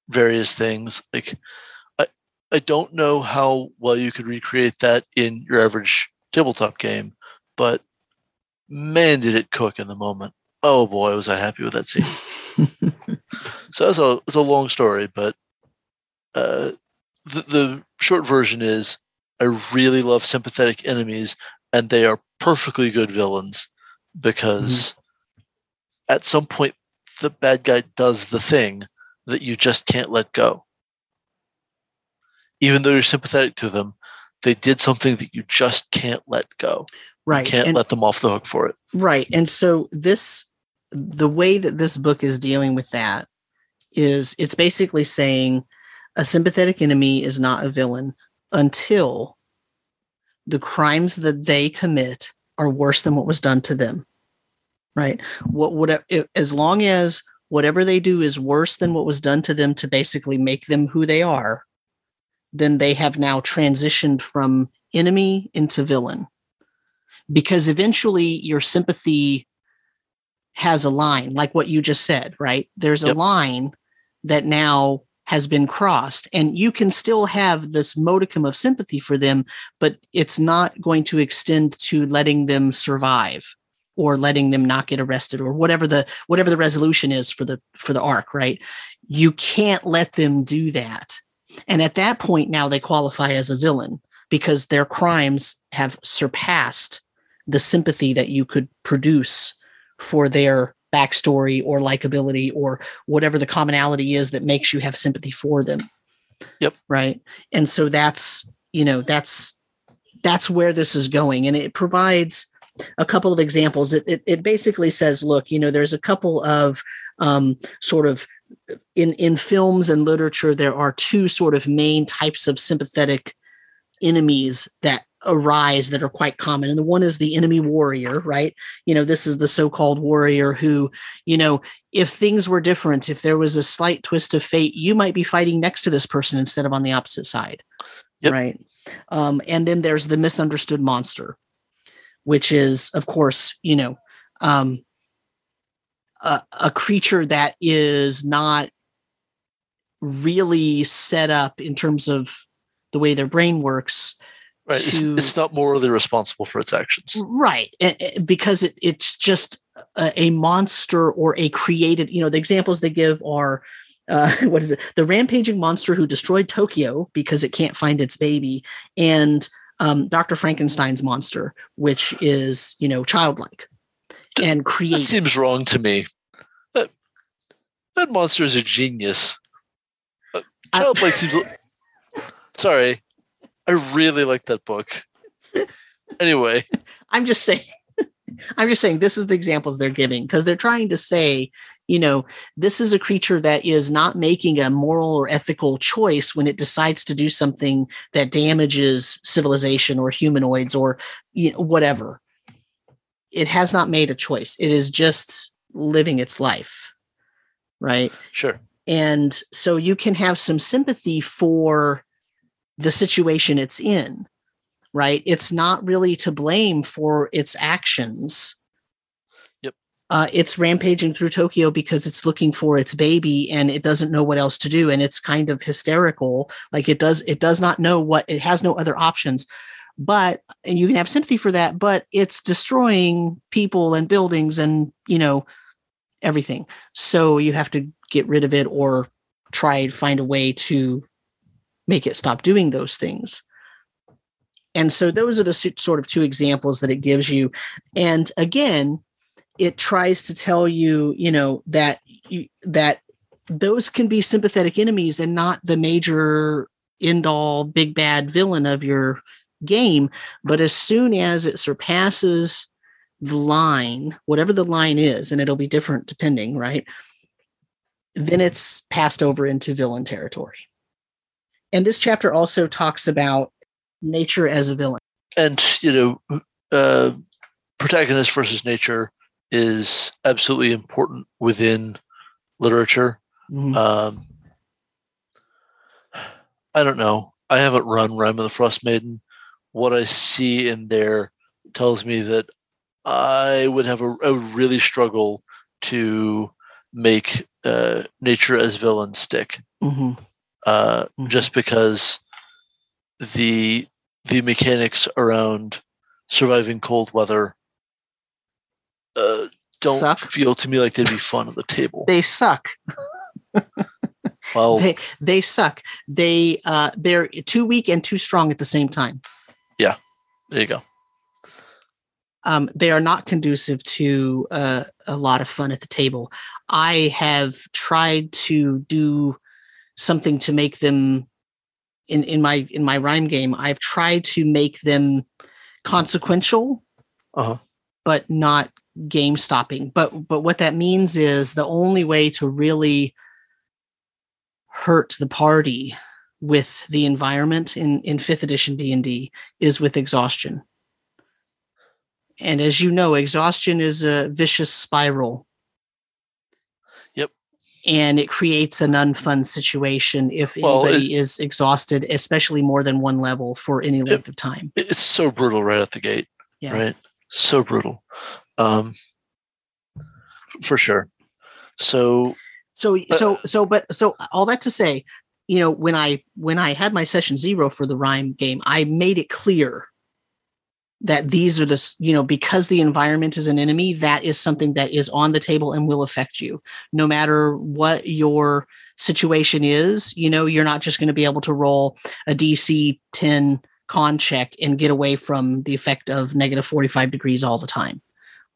various things. Like, I I don't know how well you could recreate that in your average tabletop game, but man, did it cook in the moment. Oh boy, was I happy with that scene. So that's a it's a long story, but uh, the the short version is I really love sympathetic enemies, and they are perfectly good villains because at some point the bad guy does the thing that you just can't let go. Even though you're sympathetic to them, they did something that you just can't let go. right. You can't and- let them off the hook for it. Right. And so this the way that this book is dealing with that is it's basically saying a sympathetic enemy is not a villain until the crimes that they commit are worse than what was done to them. Right? What would as long as whatever they do is worse than what was done to them to basically make them who they are, then they have now transitioned from enemy into villain. Because eventually your sympathy has a line like what you just said right? There's a line that now has been crossed and you can still have this modicum of sympathy for them but it's not going to extend to letting them survive or letting them not get arrested or whatever the whatever the resolution is for the for the arc right you can't let them do that and at that point now they qualify as a villain because their crimes have surpassed the sympathy that you could produce for their backstory or likability or whatever the commonality is that makes you have sympathy for them. Yep. Right. And so that's, you know, that's that's where this is going. And it provides a couple of examples. It it, it basically says, look, you know, there's a couple of um, sort of in in films and literature, there are two sort of main types of sympathetic enemies that arise that are quite common. And the one is the enemy warrior right? You know this is the so-called warrior who you know if things were different if there was a slight twist of fate you might be fighting next to this person instead of on the opposite side. Yep. right? Um, and then there's the misunderstood monster which is of course you know um, a, a creature that is not really set up in terms of the way their brain works Right. It's, to- it's not morally responsible for its actions. right because it, it's just a, a monster or a created you know the examples they give are uh, what is it the rampaging monster who destroyed tokyo because it can't find its baby and um, dr frankenstein's monster which is you know childlike D- and That created seems wrong to me. That, that monster is a genius. Uh, I- Childlike seems. a- Sorry, I really like that book. Anyway, I'm just saying, I'm just saying this is the examples they're giving because they're trying to say, you know, this is a creature that is not making a moral or ethical choice when it decides to do something that damages civilization or humanoids or you know, whatever. It has not made a choice. It is just living its life. Right. sure. And so you can have some sympathy for the situation it's in, right? It's not really to blame for its actions. Uh, it's rampaging through Tokyo because it's looking for its baby and it doesn't know what else to do, and it's kind of hysterical. Like it does, it does not know what it has no other options. But and you can have sympathy for that, but it's destroying people and buildings and you know everything. So you have to get rid of it or try to find a way to make it stop doing those things. And so those are the sort of two examples that it gives you. And again, it tries to tell you, you know, that you, that those can be sympathetic enemies and not the major end all big bad villain of your game. But as soon as it surpasses the line, whatever the line is, and it'll be different depending, right? Then it's passed over into villain territory. And this chapter also talks about nature as a villain. And, you know, uh, protagonist versus nature is absolutely important within literature. Mm-hmm. Um, I don't know. I haven't run Rime of the Frost Maiden. What I see in there tells me that I would have a, a really struggle to make uh, nature as villain stick. Mm-hmm. Uh, mm-hmm. Just because the the mechanics around surviving cold weather uh, don't suck. feel to me like they'd be fun at the table. They suck. well, they they suck. They uh, they're too weak and too strong at the same time. Yeah, there you go. Um, they are not conducive to uh, a lot of fun at the table. I have tried to do something to make them in in my in my Rime game. I've tried to make them consequential, uh-huh. but not game stopping. But but what that means is the only way to really hurt the party with the environment in in 5th edition D&D is with exhaustion. And as you know, exhaustion is a vicious spiral. Yep. And it creates an unfun situation if well, anybody it, is exhausted, especially more than one level for any length it, of time. It's so brutal right at the gate. Yeah. Right. So brutal um, for sure. So, so, uh, so, so, but so all that to say, you know, when I when I had my session zero for the Rime game, I made it clear that these are the you know because the environment is an enemy that is something that is on the table and will affect you no matter what your situation is you know you're not just going to be able to roll a dc 10 con check and get away from the effect of negative 45 degrees all the time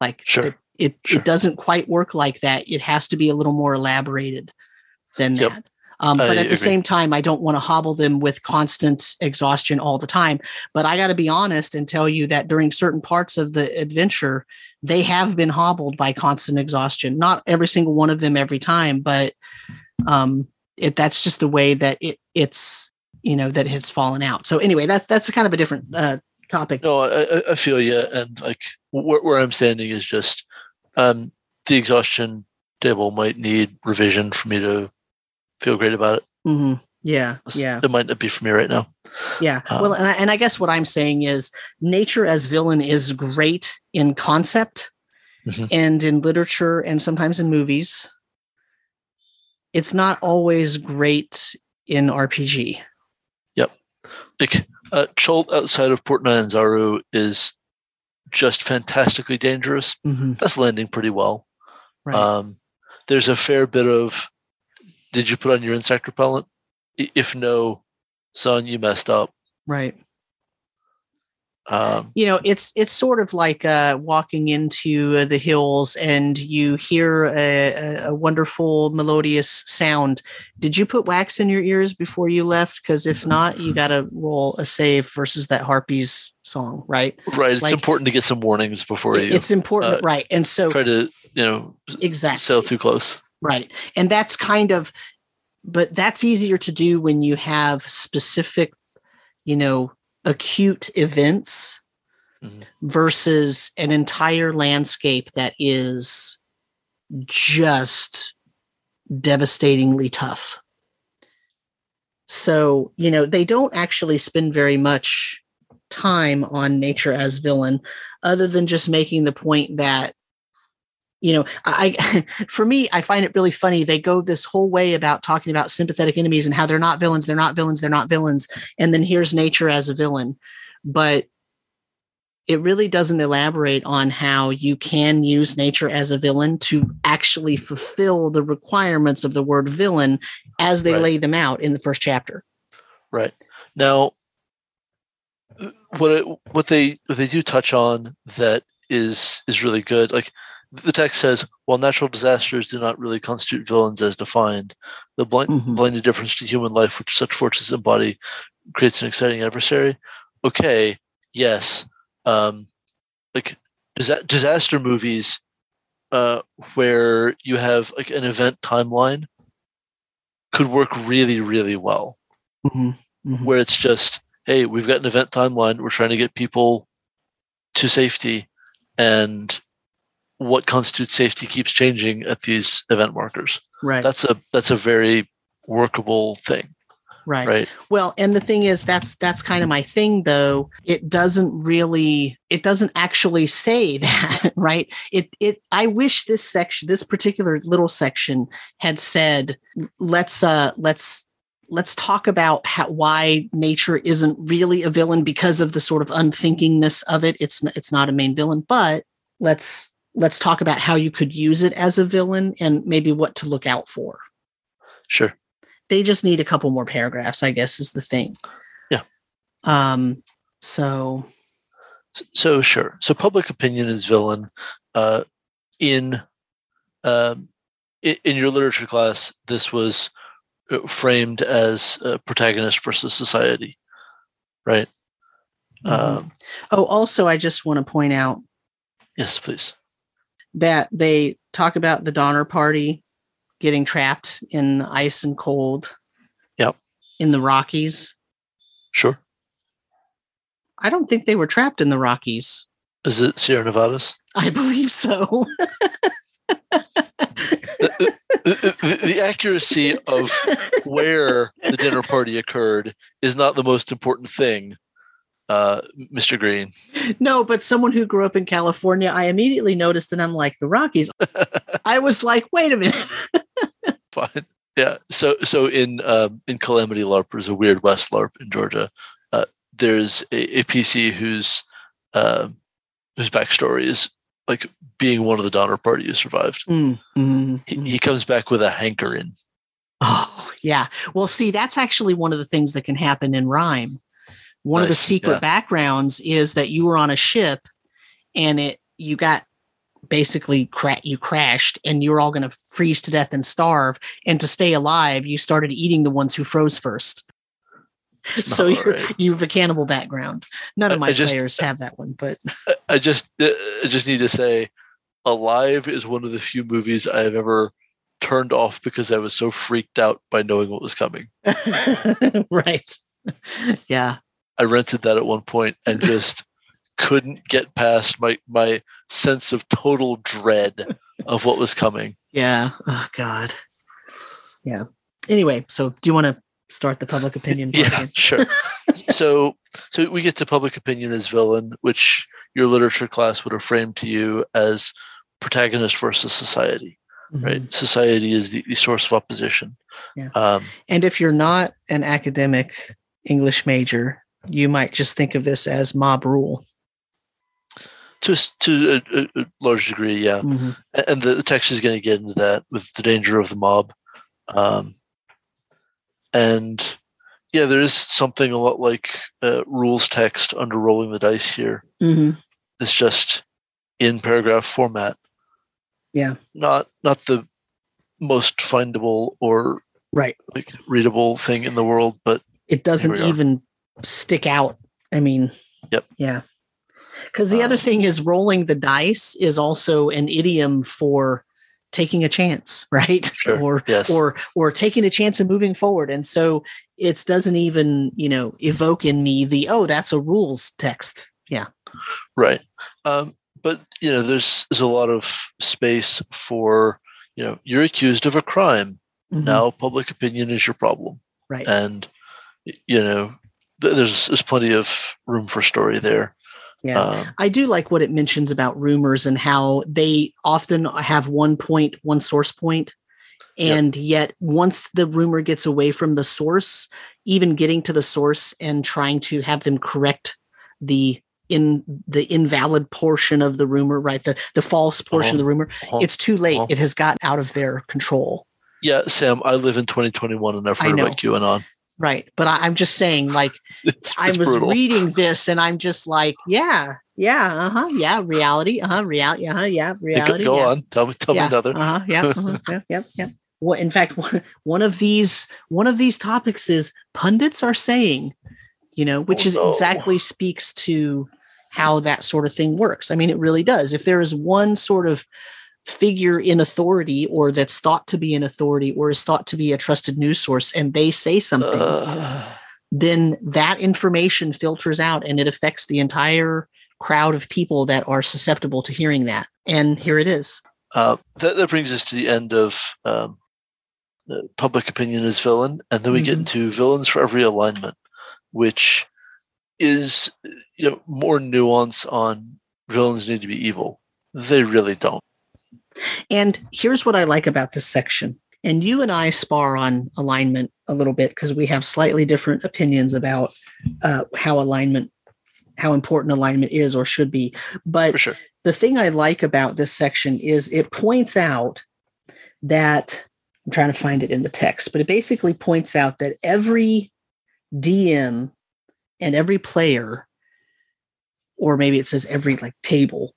like sure. it it, sure. it doesn't quite work like that. It has to be a little more elaborated than yep. that. Um, but at the same time, I don't want to hobble them with constant exhaustion all the time. But I got to be honest and tell you that during certain parts of the adventure, they have been hobbled by constant exhaustion. Not every single one of them every time, but um, it, that's just the way that it it's you know that it's fallen out. So anyway, that that's kind of a different uh, topic. No, I, I feel you, and like where, where I'm standing is just um, the exhaustion table might need revision for me to feel great about it. Mm-hmm. Yeah, yeah. It might not be for me right now. Yeah. Um, well, and I, and I guess what I'm saying is nature as villain is great in concept mm-hmm. and in literature and sometimes in movies. It's not always great in RPG. Yep. Like uh, Chult outside of Port Nyanzaru is just fantastically dangerous. Mm-hmm. That's landing pretty well. Right. Um, there's a fair bit of did you put on your insect repellent? If no, son, you messed up. Right. Um, you know, it's it's sort of like uh, walking into the hills and you hear a, a, wonderful melodious sound. Did you put wax in your ears before you left? Because if not, you got to roll a save versus that harpies song, right? Right. It's like, important to get some warnings before you. It's important, uh, right? And so try to you know exactly sail too close, right? And that's kind of, but that's easier to do when you have specific, you know acute events mm-hmm. versus an entire landscape that is just devastatingly tough. So, you know, they don't actually spend very much time on nature as villain, other than just making the point that you know i for me i find it really funny they go this whole way about talking about sympathetic enemies and how they're not villains they're not villains they're not villains and then here's nature as a villain but it really doesn't elaborate on how you can use nature as a villain to actually fulfill the requirements of the word villain as they Right. lay them out in the first chapter Right. Now, what it, what they what they do touch on that is is really good. Like the text says, while natural disasters do not really constitute villains as defined, the blind, Mhm. blinded difference to human life which such forces embody creates an exciting adversary. Okay, yes, um, like disa- disaster movies, uh, where you have like an event timeline, could work really really well Mhm. Mhm. where it's just, hey, we've got an event timeline. We're trying to get people to safety, and what constitutes safety keeps changing at these event markers. right That's a that's a very workable thing, right right? Well, and the thing is, that's that's kind of my thing, though. It doesn't really, it doesn't actually say that, right? It it. I wish this section, this particular little section, had said, let's uh, let's let's talk about how, why nature isn't really a villain because of the sort of unthinkingness of it. It's it's not a main villain, but let's let's talk about how you could use it as a villain and maybe what to look out for Sure. they just need a couple more paragraphs i guess is the thing Yeah. um so So sure. So public opinion is villain. Uh, in um, in, your literature class, this was uh, framed as uh, protagonist versus society, right? mhm. Um, oh also i just want to point out yes, please. That they talk about the donner party getting trapped in ice and cold Yep. in the rockies Sure. i don't think they were trapped in the rockies Is it Sierra Nevadas? i believe so the, the- the accuracy of where the Donner party occurred is not the most important thing, uh, Mr. Green. no but someone who grew up in california i immediately noticed and i'm like the rockies i was like wait a minute Fine. Yeah. So so in um, in Calamity LARP, there's a Weird West LARP in Georgia. Uh, there's a, a PC whose uh, whose backstory is like being one of the Donner Party who survived. Mm, mm, He, mm. he comes back with a hankering. Oh, yeah. Well, see, that's actually one of the things that can happen in Rime. One of the secret yeah. backgrounds is that you were on a ship and it you got basically cra- you crashed and you're all going to freeze to death and starve and to stay alive you started eating the ones who froze first It's so you're, right. you have a cannibal background none of my just- players have that one but I- I just uh, I just need to say, Alive is one of the few movies I have ever turned off because I was so freaked out by knowing what was coming. right yeah I rented that at one point and just couldn't get past my my sense of total dread of what was coming. yeah oh god yeah anyway so do you want to start the public opinion Yeah, again? sure. so so we get to public opinion as villain, which your literature class would have framed to you as protagonist versus society. Right? Mhm. Society is the, the source of opposition. Yeah. Um, And if you're not an academic English major, you might just think of this as mob rule. to to a, a, large degree, yeah. Mhm. And the, the text is going to get into that with the danger of the mob um, and yeah there is something a lot like uh, rules text under rolling the dice here Mhm. it's just in paragraph format Yeah. not not the most findable or Right. like readable thing in the world but It doesn't even stick out. I mean, Yep. Yeah. Because the other Um, thing is rolling the dice is also an idiom for taking a chance, right? Sure. or yes or or taking a chance and moving forward. And so it doesn't even, you know, evoke in me the oh, that's a rules text. Yeah. right um, but you know there's there's a lot of space for you know you're accused of a crime Mhm. now public opinion is your problem Right. and you know there's there's plenty of room for story there Yeah. Um, I do like what it mentions about rumors and how they often have one point, one source point, And yep. yet, once the rumor gets away from the source, even getting to the source and trying to have them correct the in the invalid portion of the rumor, right? The the false portion uh-huh. of the rumor, uh-huh. it's too late. Uh-huh. It has got out of their control. Yeah, Sam, I live in 2021 and I've heard about QAnon. Right. But I, am just saying, like, it's, I was brutal. reading this and I'm just like, yeah, yeah, uh huh, yeah, reality, uh huh, reality, uh huh, yeah, reality. Go yeah. on. Tell me, tell yeah, me another. Uh huh, yeah, uh-huh, yeah, yeah, yeah. Well, in fact, one of these one of these topics is pundits are saying, you know, which oh, is no. exactly speaks to how that sort of thing works. I mean, it really does. If there is one sort of figure in authority or that's thought to be an authority or is thought to be a trusted news source and they say something uh. then that information filters out and it affects the entire crowd of people that are susceptible to hearing that and here it is uh, that, that, brings us to the end of um, public opinion as villain and then we mm-hmm. get into villains for every alignment which is you know more nuance on villains need to be evil they really don't and here's what I like about this section. And you and I spar on alignment a little bit because we have slightly different opinions about uh, how alignment, how important alignment is or should be. But sure. the thing I like about this section is it points out that I'm trying to find it in the text, but it basically points out that every DM and every player, or maybe it says every like table,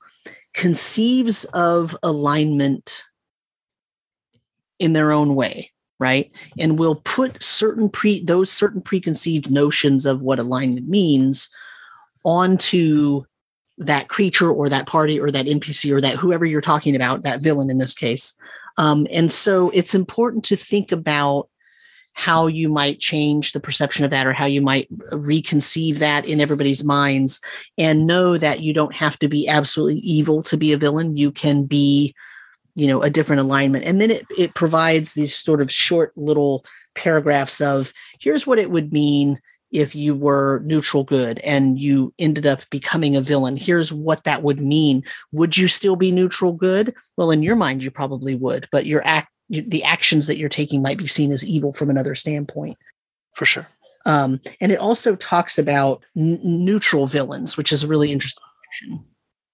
conceives of alignment in their own way right? And will put certain pre those certain preconceived notions of what alignment means onto that creature or that party or that npc or that whoever you're talking about that villain in this case. Um, and so it's important to think about how you might change the perception of that or how you might reconceive that in everybody's minds and know that you don't have to be absolutely evil to be a villain. You can be you know a different alignment. And then it, it provides these sort of short little paragraphs of here's what it would mean if you were neutral good and you ended up becoming a villain. Here's what that would mean. Would you still be neutral good? Well in your mind you probably would but your act the actions that you're taking might be seen as evil from another standpoint. For sure. Um, and it also talks about n- neutral villains, which is a really interesting section.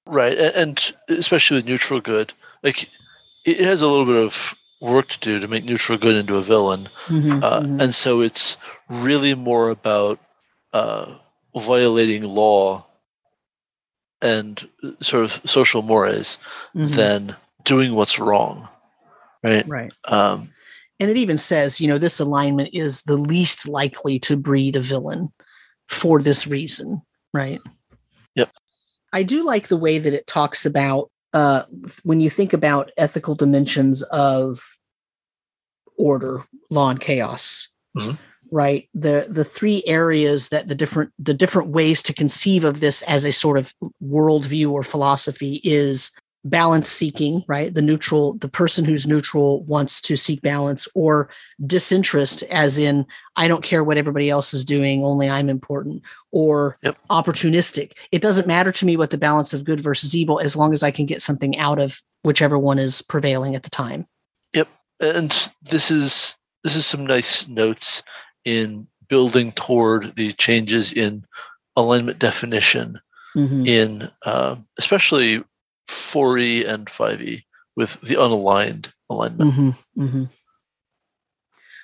Right, and especially with neutral good, like it has a little bit of work to do to make neutral good into a villain, mm-hmm, uh, mm-hmm. and so it's really more about uh, violating law and sort of social mores mm-hmm. than doing what's wrong right? Right. Um, and it even says, you know, this alignment is the least likely to breed a villain for this reason, right? Yep. I do like the way that it talks about uh, when you think about ethical dimensions of order, law, and chaos. Mm-hmm. Right. The the three areas that the different the different ways to conceive of this as a sort of worldview or philosophy is balance seeking, right? The neutral, the person who's neutral wants to seek balance, or disinterest, as in, I don't care what everybody else is doing, only I'm important, or yep. opportunistic. It doesn't matter to me what the balance of good versus evil as long as I can get something out of whichever one is prevailing at the time. Yep. And this is this is some nice notes in building toward the changes in alignment definition mm-hmm. in uh, especially 4E and 5E with the unaligned alignment. Mm-hmm, mm-hmm.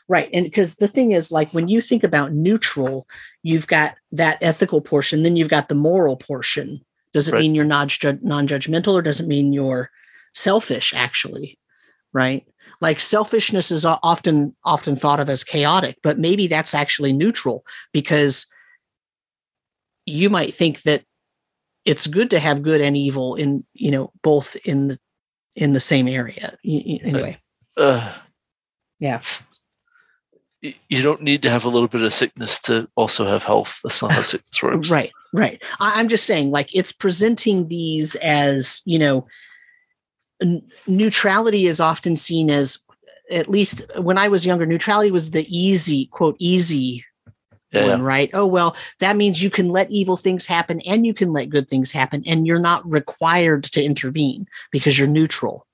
Right. And because the thing is, like, when you think about neutral, you've got that ethical portion, then you've got the moral portion. Does it right. mean you're non judgmental or does it mean you're selfish, actually? Right. Like selfishness is often often thought of as chaotic, but maybe that's actually neutral because you might think that it's good to have good and evil in you know both in the in the same area anyway. Uh, yeah. You don't need to have a little bit of sickness to also have health. That's not how sickness works. Right right. I'm just saying like it's presenting these as you know n- neutrality is often seen as at least when i was younger neutrality was the easy quote easy Yeah, one, yeah. right? Oh, well, that means you can let evil things happen and you can let good things happen, and you're not required to intervene because you're neutral.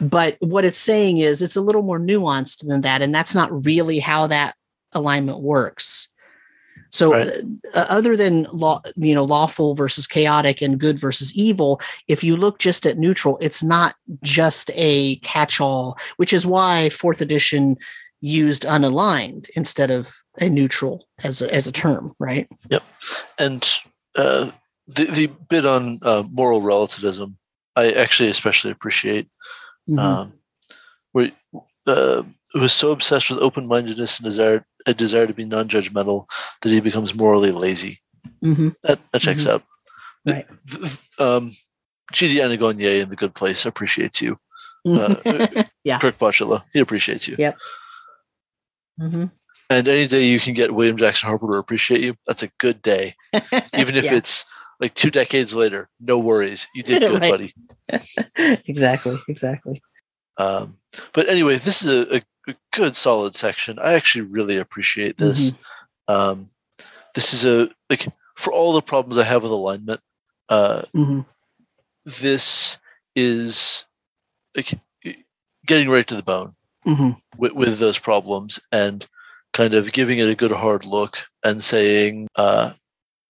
But what it's saying is it's a little more nuanced than that, and that's not really how that alignment works. So, Right. uh, other than law, you know, lawful versus chaotic and good versus evil, if you look just at neutral, it's not just a catch-all, which is why fourth edition used unaligned instead of a neutral as a, as a term, right? Yep. And uh, the the bit on uh, moral relativism, I actually especially appreciate. Mhm. Um, where uh, who is so obsessed with open mindedness and desire a desire to be non judgmental that he becomes morally lazy. Mhm. That that checks out. Right. Um, Anagonye in The Good Place appreciates you. Uh, Yeah. Kirk Bachelor, he appreciates you. Yeah. Mhm. And any day you can get William Jackson Harper to appreciate you, that's a good day. Even if Yeah. it's like two decades later, no worries. You did good, buddy. exactly, exactly. Um, but anyway, this is a, a, good, solid section. I actually really appreciate this. Mm-hmm. Um, this is a like for all the problems I have with alignment. Uh, Mhm. this is like getting right to the bone Mhm. with, with those problems and kind of giving it a good hard look and saying, uh,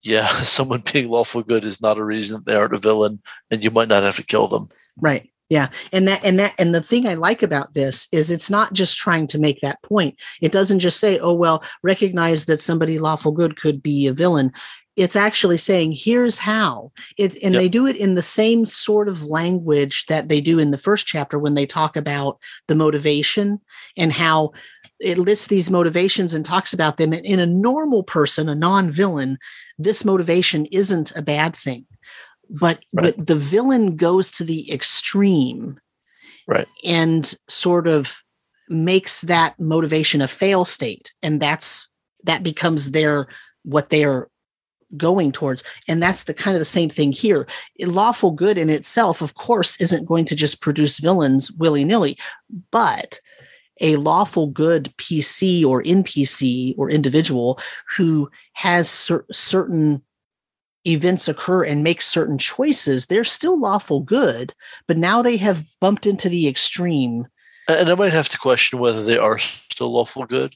yeah, someone being lawful good is not a reason that they aren't a villain, and you might not have to kill them. Right. Yeah. And that and that and the thing I like about this is it's not just trying to make that point. It doesn't just say, "Oh well, recognize that somebody lawful good could be a villain." It's actually saying, "Here's how." It and Yep. they do it in the same sort of language that they do in the first chapter when they talk about the motivation and how it lists these motivations and talks about them. And in a normal person, a non-villain, this motivation isn't a bad thing but Right. but the villain goes to the extreme Right. and sort of makes that motivation a fail state and that's that becomes their what they're going towards and that's the kind of the same thing here lawful good in itself of course isn't going to just produce villains willy-nilly but a lawful good pc or npc or individual who has cer- certain events occur and make certain choices, they're still lawful good, but now they have bumped into the extreme. And I might have to question whether they are still lawful good.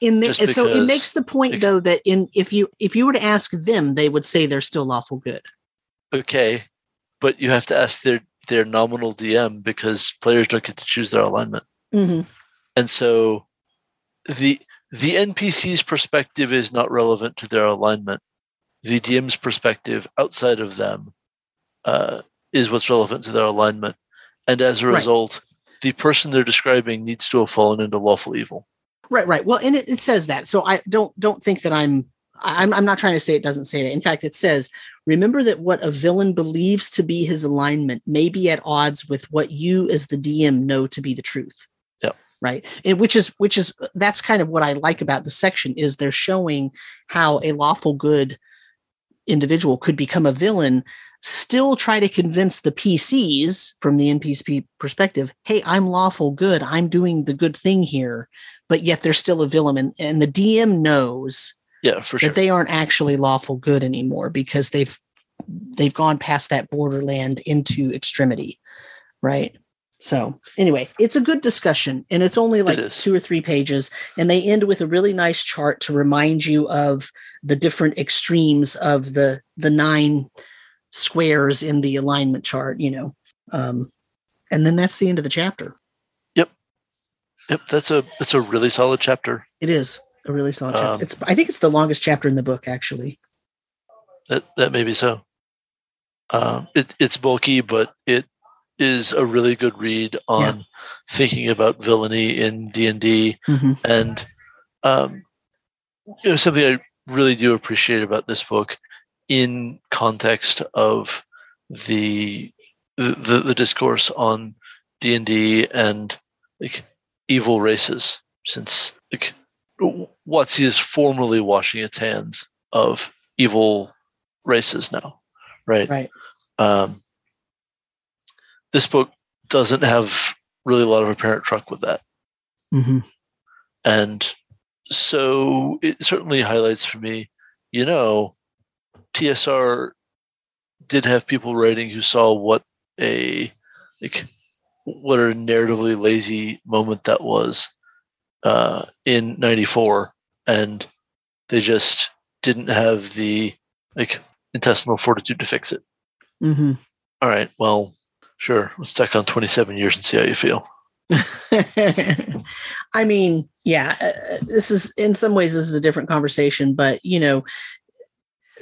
In the, so it makes the point though that in if you if you were to ask them, they would say they're still lawful good. Okay, but you have to ask their their nominal DM because players don't get to choose their alignment, Mm-hmm. and so the the NPC's perspective is not relevant to their alignment. The DM's perspective outside of them uh, is what's relevant to their alignment, and as a Right. result, the person they're describing needs to have fallen into lawful evil. Right, right. Well, and it, it says that. So I don't don't think that I'm I'm I'm not trying to say it doesn't say that. In fact, it says remember that what a villain believes to be his alignment may be at odds with what you as the DM know to be the truth. Yep. Right. And which is which is that's kind of what I like about the section is they're showing how a lawful good individual could become a villain still try to convince the PCs from the NPC perspective, hey, I'm lawful good. I'm doing the good thing here but yet they're still a villain and, and the dm knows Yeah, for sure. that they aren't actually lawful good anymore because they've they've gone past that borderland into extremity right so anyway it's a good discussion and it's only like is. two or three pages and they end with a really nice chart to remind you of the different extremes of the the nine squares in the alignment chart you know um and then that's the end of the chapter Yep, Yep. that's a that's a really solid chapter. It is a really solid chapter. Um, it's I think it's the longest chapter in the book actually. That that may be so. Um, it, it's bulky, but it is a really good read on thinking about villainy in D and D, Mhm. and um, you know something I really do appreciate about this book, in context of the the, the discourse on D and D and like evil races, since like is formally washing its hands of evil races now, right? Right. Um, this book doesn't have really a lot of apparent truck with that, Mm-hmm. and so it certainly highlights for me, you know, TSR did have people writing who saw what a like what a narratively lazy moment that was uh, in '94, and they just didn't have the like intestinal fortitude to fix it. Mm-hmm. All right, well, sure, let's tack on 27 years and see how you feel. I mean, yeah, uh, this is in some ways this is a different conversation, but you know,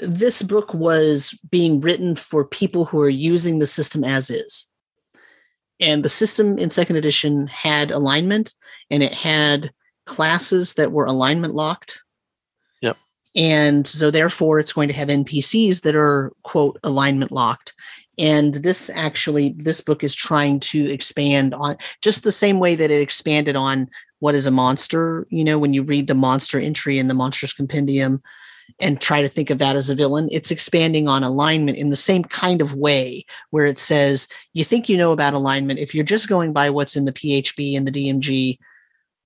this book was being written for people who are using the system as is. And the system in second edition had alignment and it had classes that were alignment locked. Yep. And so therefore it's going to have NPCs that are quote alignment locked. And this actually this book is trying to expand on just the same way that it expanded on what is a monster, you know, when you read the monster entry in the monsters compendium and try to think of that as a villain. It's expanding on alignment in the same kind of way, where it says, you think you know about alignment. If you're just going by what's in the PHB and the DMG,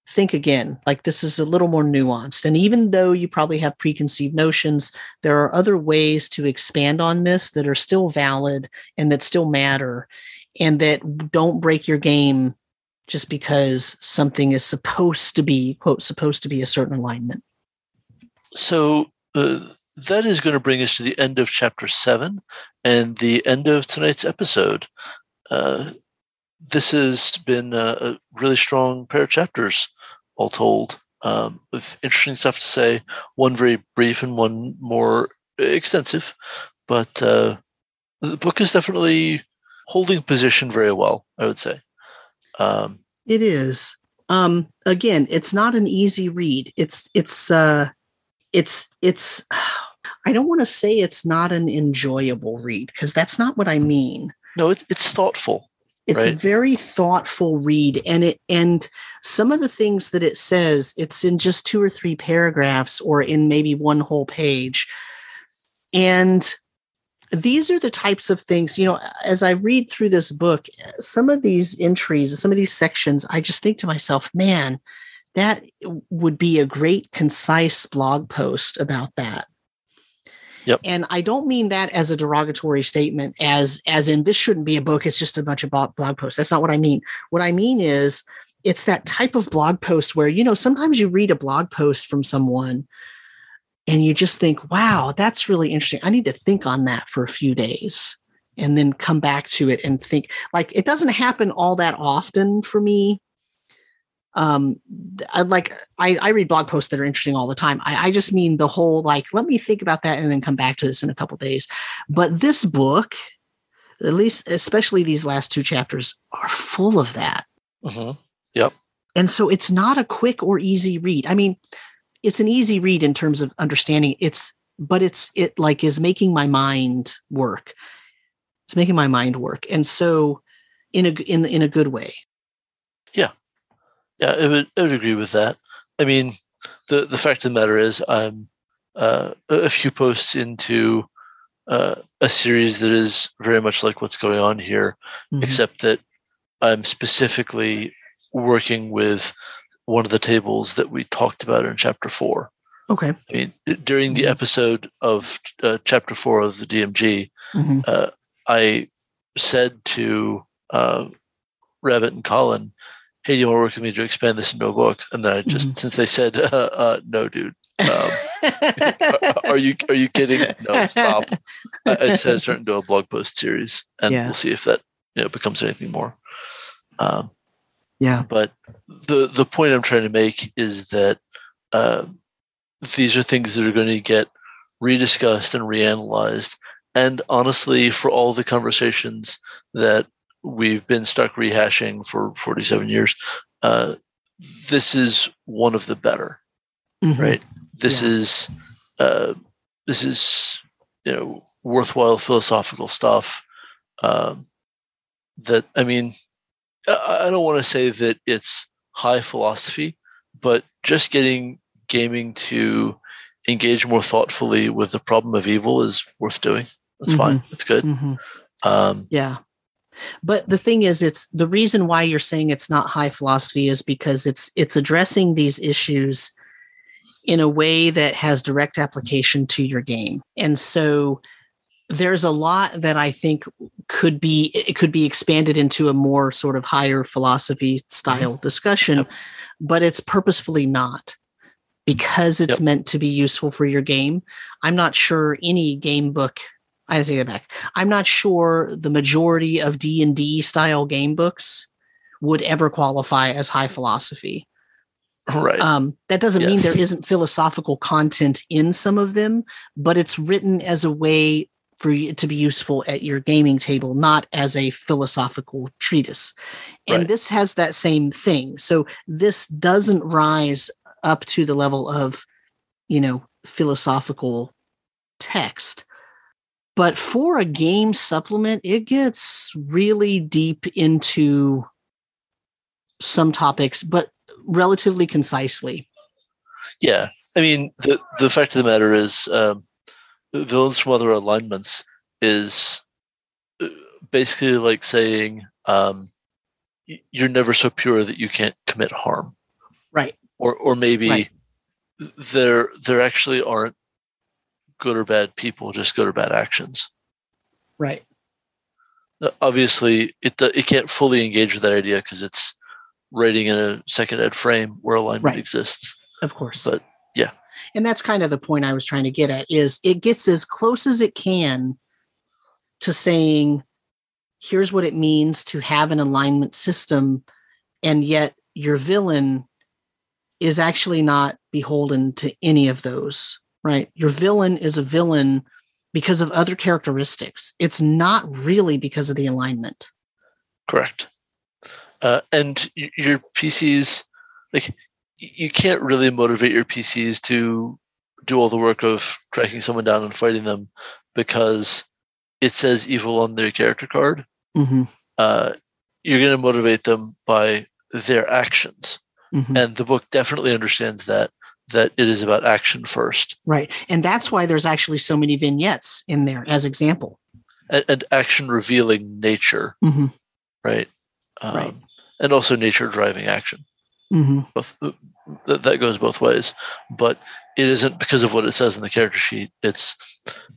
think again. Like this is a little more nuanced. And even though you probably have preconceived notions, there are other ways to expand on this that are still valid and that still matter and that don't break your game just because something is supposed to be, quote, supposed to be a certain alignment. So uh, that is going to bring us to the end of chapter seven and the end of tonight's episode. Uh, this has been a, really strong pair of chapters, all told, um, with interesting stuff to say. One very brief and one more extensive, but uh, the book is definitely holding position very well. I would say. Um, it is. Um, again, it's not an easy read. It's it's uh, it's it's I don't want to say it's not an enjoyable read because that's not what I mean. No, it's it's thoughtful. It's right? a very thoughtful read and it and some of the things that it says it's in just two or three paragraphs or in maybe one whole page. And these are the types of things, you know, as I read through this book, some of these entries, some of these sections, I just think to myself, man, that would be a great concise blog post about that Yep. And I don't mean that as a derogatory statement, as as in this shouldn't be a book. It's just a bunch of blog posts. That's not what I mean. What I mean is it's that type of blog post where you know sometimes you read a blog post from someone and you just think, "Wow, that's really interesting. I need to think on that for a few days." And then come back to it and think like it doesn't happen all that often for me um I like I, I read blog posts that are interesting all the time. I, I just mean the whole like, let me think about that and then come back to this in a couple days. But this book, at least especially these last two chapters, are full of that. Mm-hmm. Yep. And so it's not a quick or easy read. I mean, it's an easy read in terms of understanding. It's but it's it like is making my mind work. It's making my mind work. And so in a in in a good way. Yeah. Yeah, I would, I would agree with that. I mean, the the fact of the matter is, I'm uh, a few posts into uh, a series that is very much like what's going on here, mm-hmm. except that I'm specifically working with one of the tables that we talked about in chapter four. Okay. I mean, during the mm-hmm. episode of uh, chapter four of the DMG, mm-hmm. uh, I said to uh, Rabbit and Colin hey, do you want to work with me to expand this into a book? And then I just, mm-hmm. since they said, uh, uh, no, dude, um, are you are you kidding? No, stop. I, I decided to turn into a blog post series, and yeah. we'll see if that you know becomes anything more. Um, yeah. But the the point I'm trying to make is that uh, these are things that are going to get rediscussed and reanalyzed. And honestly, for all the conversations that we've been stuck rehashing for 47 years. Uh, this is one of the better, mm-hmm. right? This yeah. is uh, this is you know worthwhile philosophical stuff. Um, that I mean, I, I don't want to say that it's high philosophy, but just getting gaming to engage more thoughtfully with the problem of evil is worth doing. That's mm-hmm. fine. That's good. Mm-hmm. Um, yeah. But the thing is, it's the reason why you're saying it's not high philosophy is because it's it's addressing these issues in a way that has direct application to your game. And so there's a lot that I think could be it could be expanded into a more sort of higher philosophy style mm-hmm. discussion, yep. but it's purposefully not because it's yep. meant to be useful for your game. I'm not sure any game book I take it back. I'm not sure the majority of D and D style game books would ever qualify as high philosophy. Right. Um, that doesn't yes. mean there isn't philosophical content in some of them, but it's written as a way for it to be useful at your gaming table, not as a philosophical treatise. And right. this has that same thing. So this doesn't rise up to the level of, you know, philosophical text. But for a game supplement, it gets really deep into some topics, but relatively concisely. Yeah, I mean the the fact of the matter is, um, villains from other alignments is uh, basically like saying um, you're never so pure that you can't commit harm. Right. Or or maybe right. there there actually aren't good or bad people, just good or bad actions. Right. Uh, obviously, it uh, it can't fully engage with that idea because it's writing in a second ed frame where alignment right. exists. Of course. But yeah. And that's kind of the point I was trying to get at is it gets as close as it can to saying here's what it means to have an alignment system and yet your villain is actually not beholden to any of those, right? Your villain is a villain because of other characteristics. It's not really because of the alignment. Correct. Uh, and your PCs, like you can't really motivate your PCs to do all the work of tracking someone down and fighting them because it says evil on their character card. Mm-hmm. Uh, you're going to motivate them by their actions, mm-hmm. and the book definitely understands that that it is about action first. Right, and that's why there's actually so many vignettes in there as example. And, and action revealing nature. Mm-hmm. Right. Um, right and also nature driving action. Mm-hmm. Both, that, that goes both ways, but it isn't because of what it says in the character sheet. It's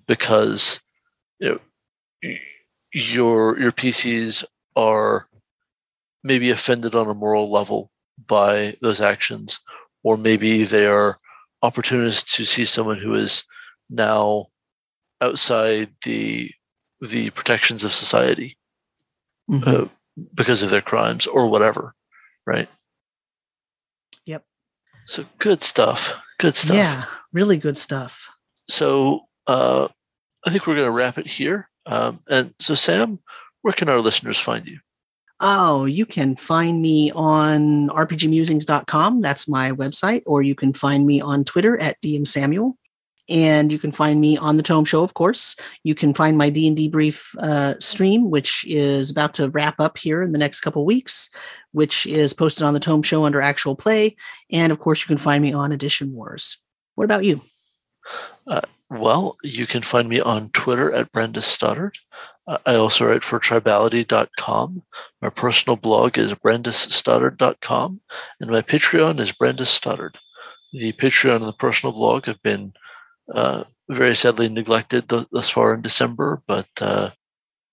because you know, your your PCs are maybe offended on a moral level by those actions, or maybe they are opportunists to see someone who is now outside the the protections of society. Mm-hmm. Uh, because of their crimes or whatever, right? Yep. So good stuff. Good stuff. Yeah, really good stuff. So uh, I think we're going to wrap it here. Um, and so, Sam, where can our listeners find you? Oh, you can find me on rpgmusings.com. That's my website. Or you can find me on Twitter at DM Samuel and you can find me on the Tome Show, of course. You can find my D and D brief uh, stream, which is about to wrap up here in the next couple weeks, which is posted on the Tome Show under Actual Play, and of course, you can find me on Edition Wars. What about you? Uh, well, you can find me on Twitter at Brandes Stoddard. I also write for tribality.com. My personal blog is brandesstoddard.com, and my Patreon is Brandes Stoddard. The Patreon and the personal blog have been uh, very sadly neglected th- thus far in December, but uh,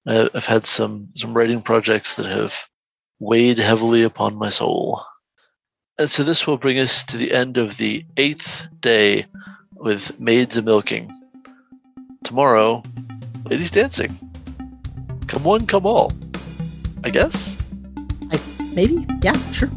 I've had some some writing projects that have weighed heavily upon my soul. And so this will bring us to the end of the eighth day with Maids a Milking. Tomorrow, ladies dancing. Come one, come all. I guess. I, maybe, yeah, sure.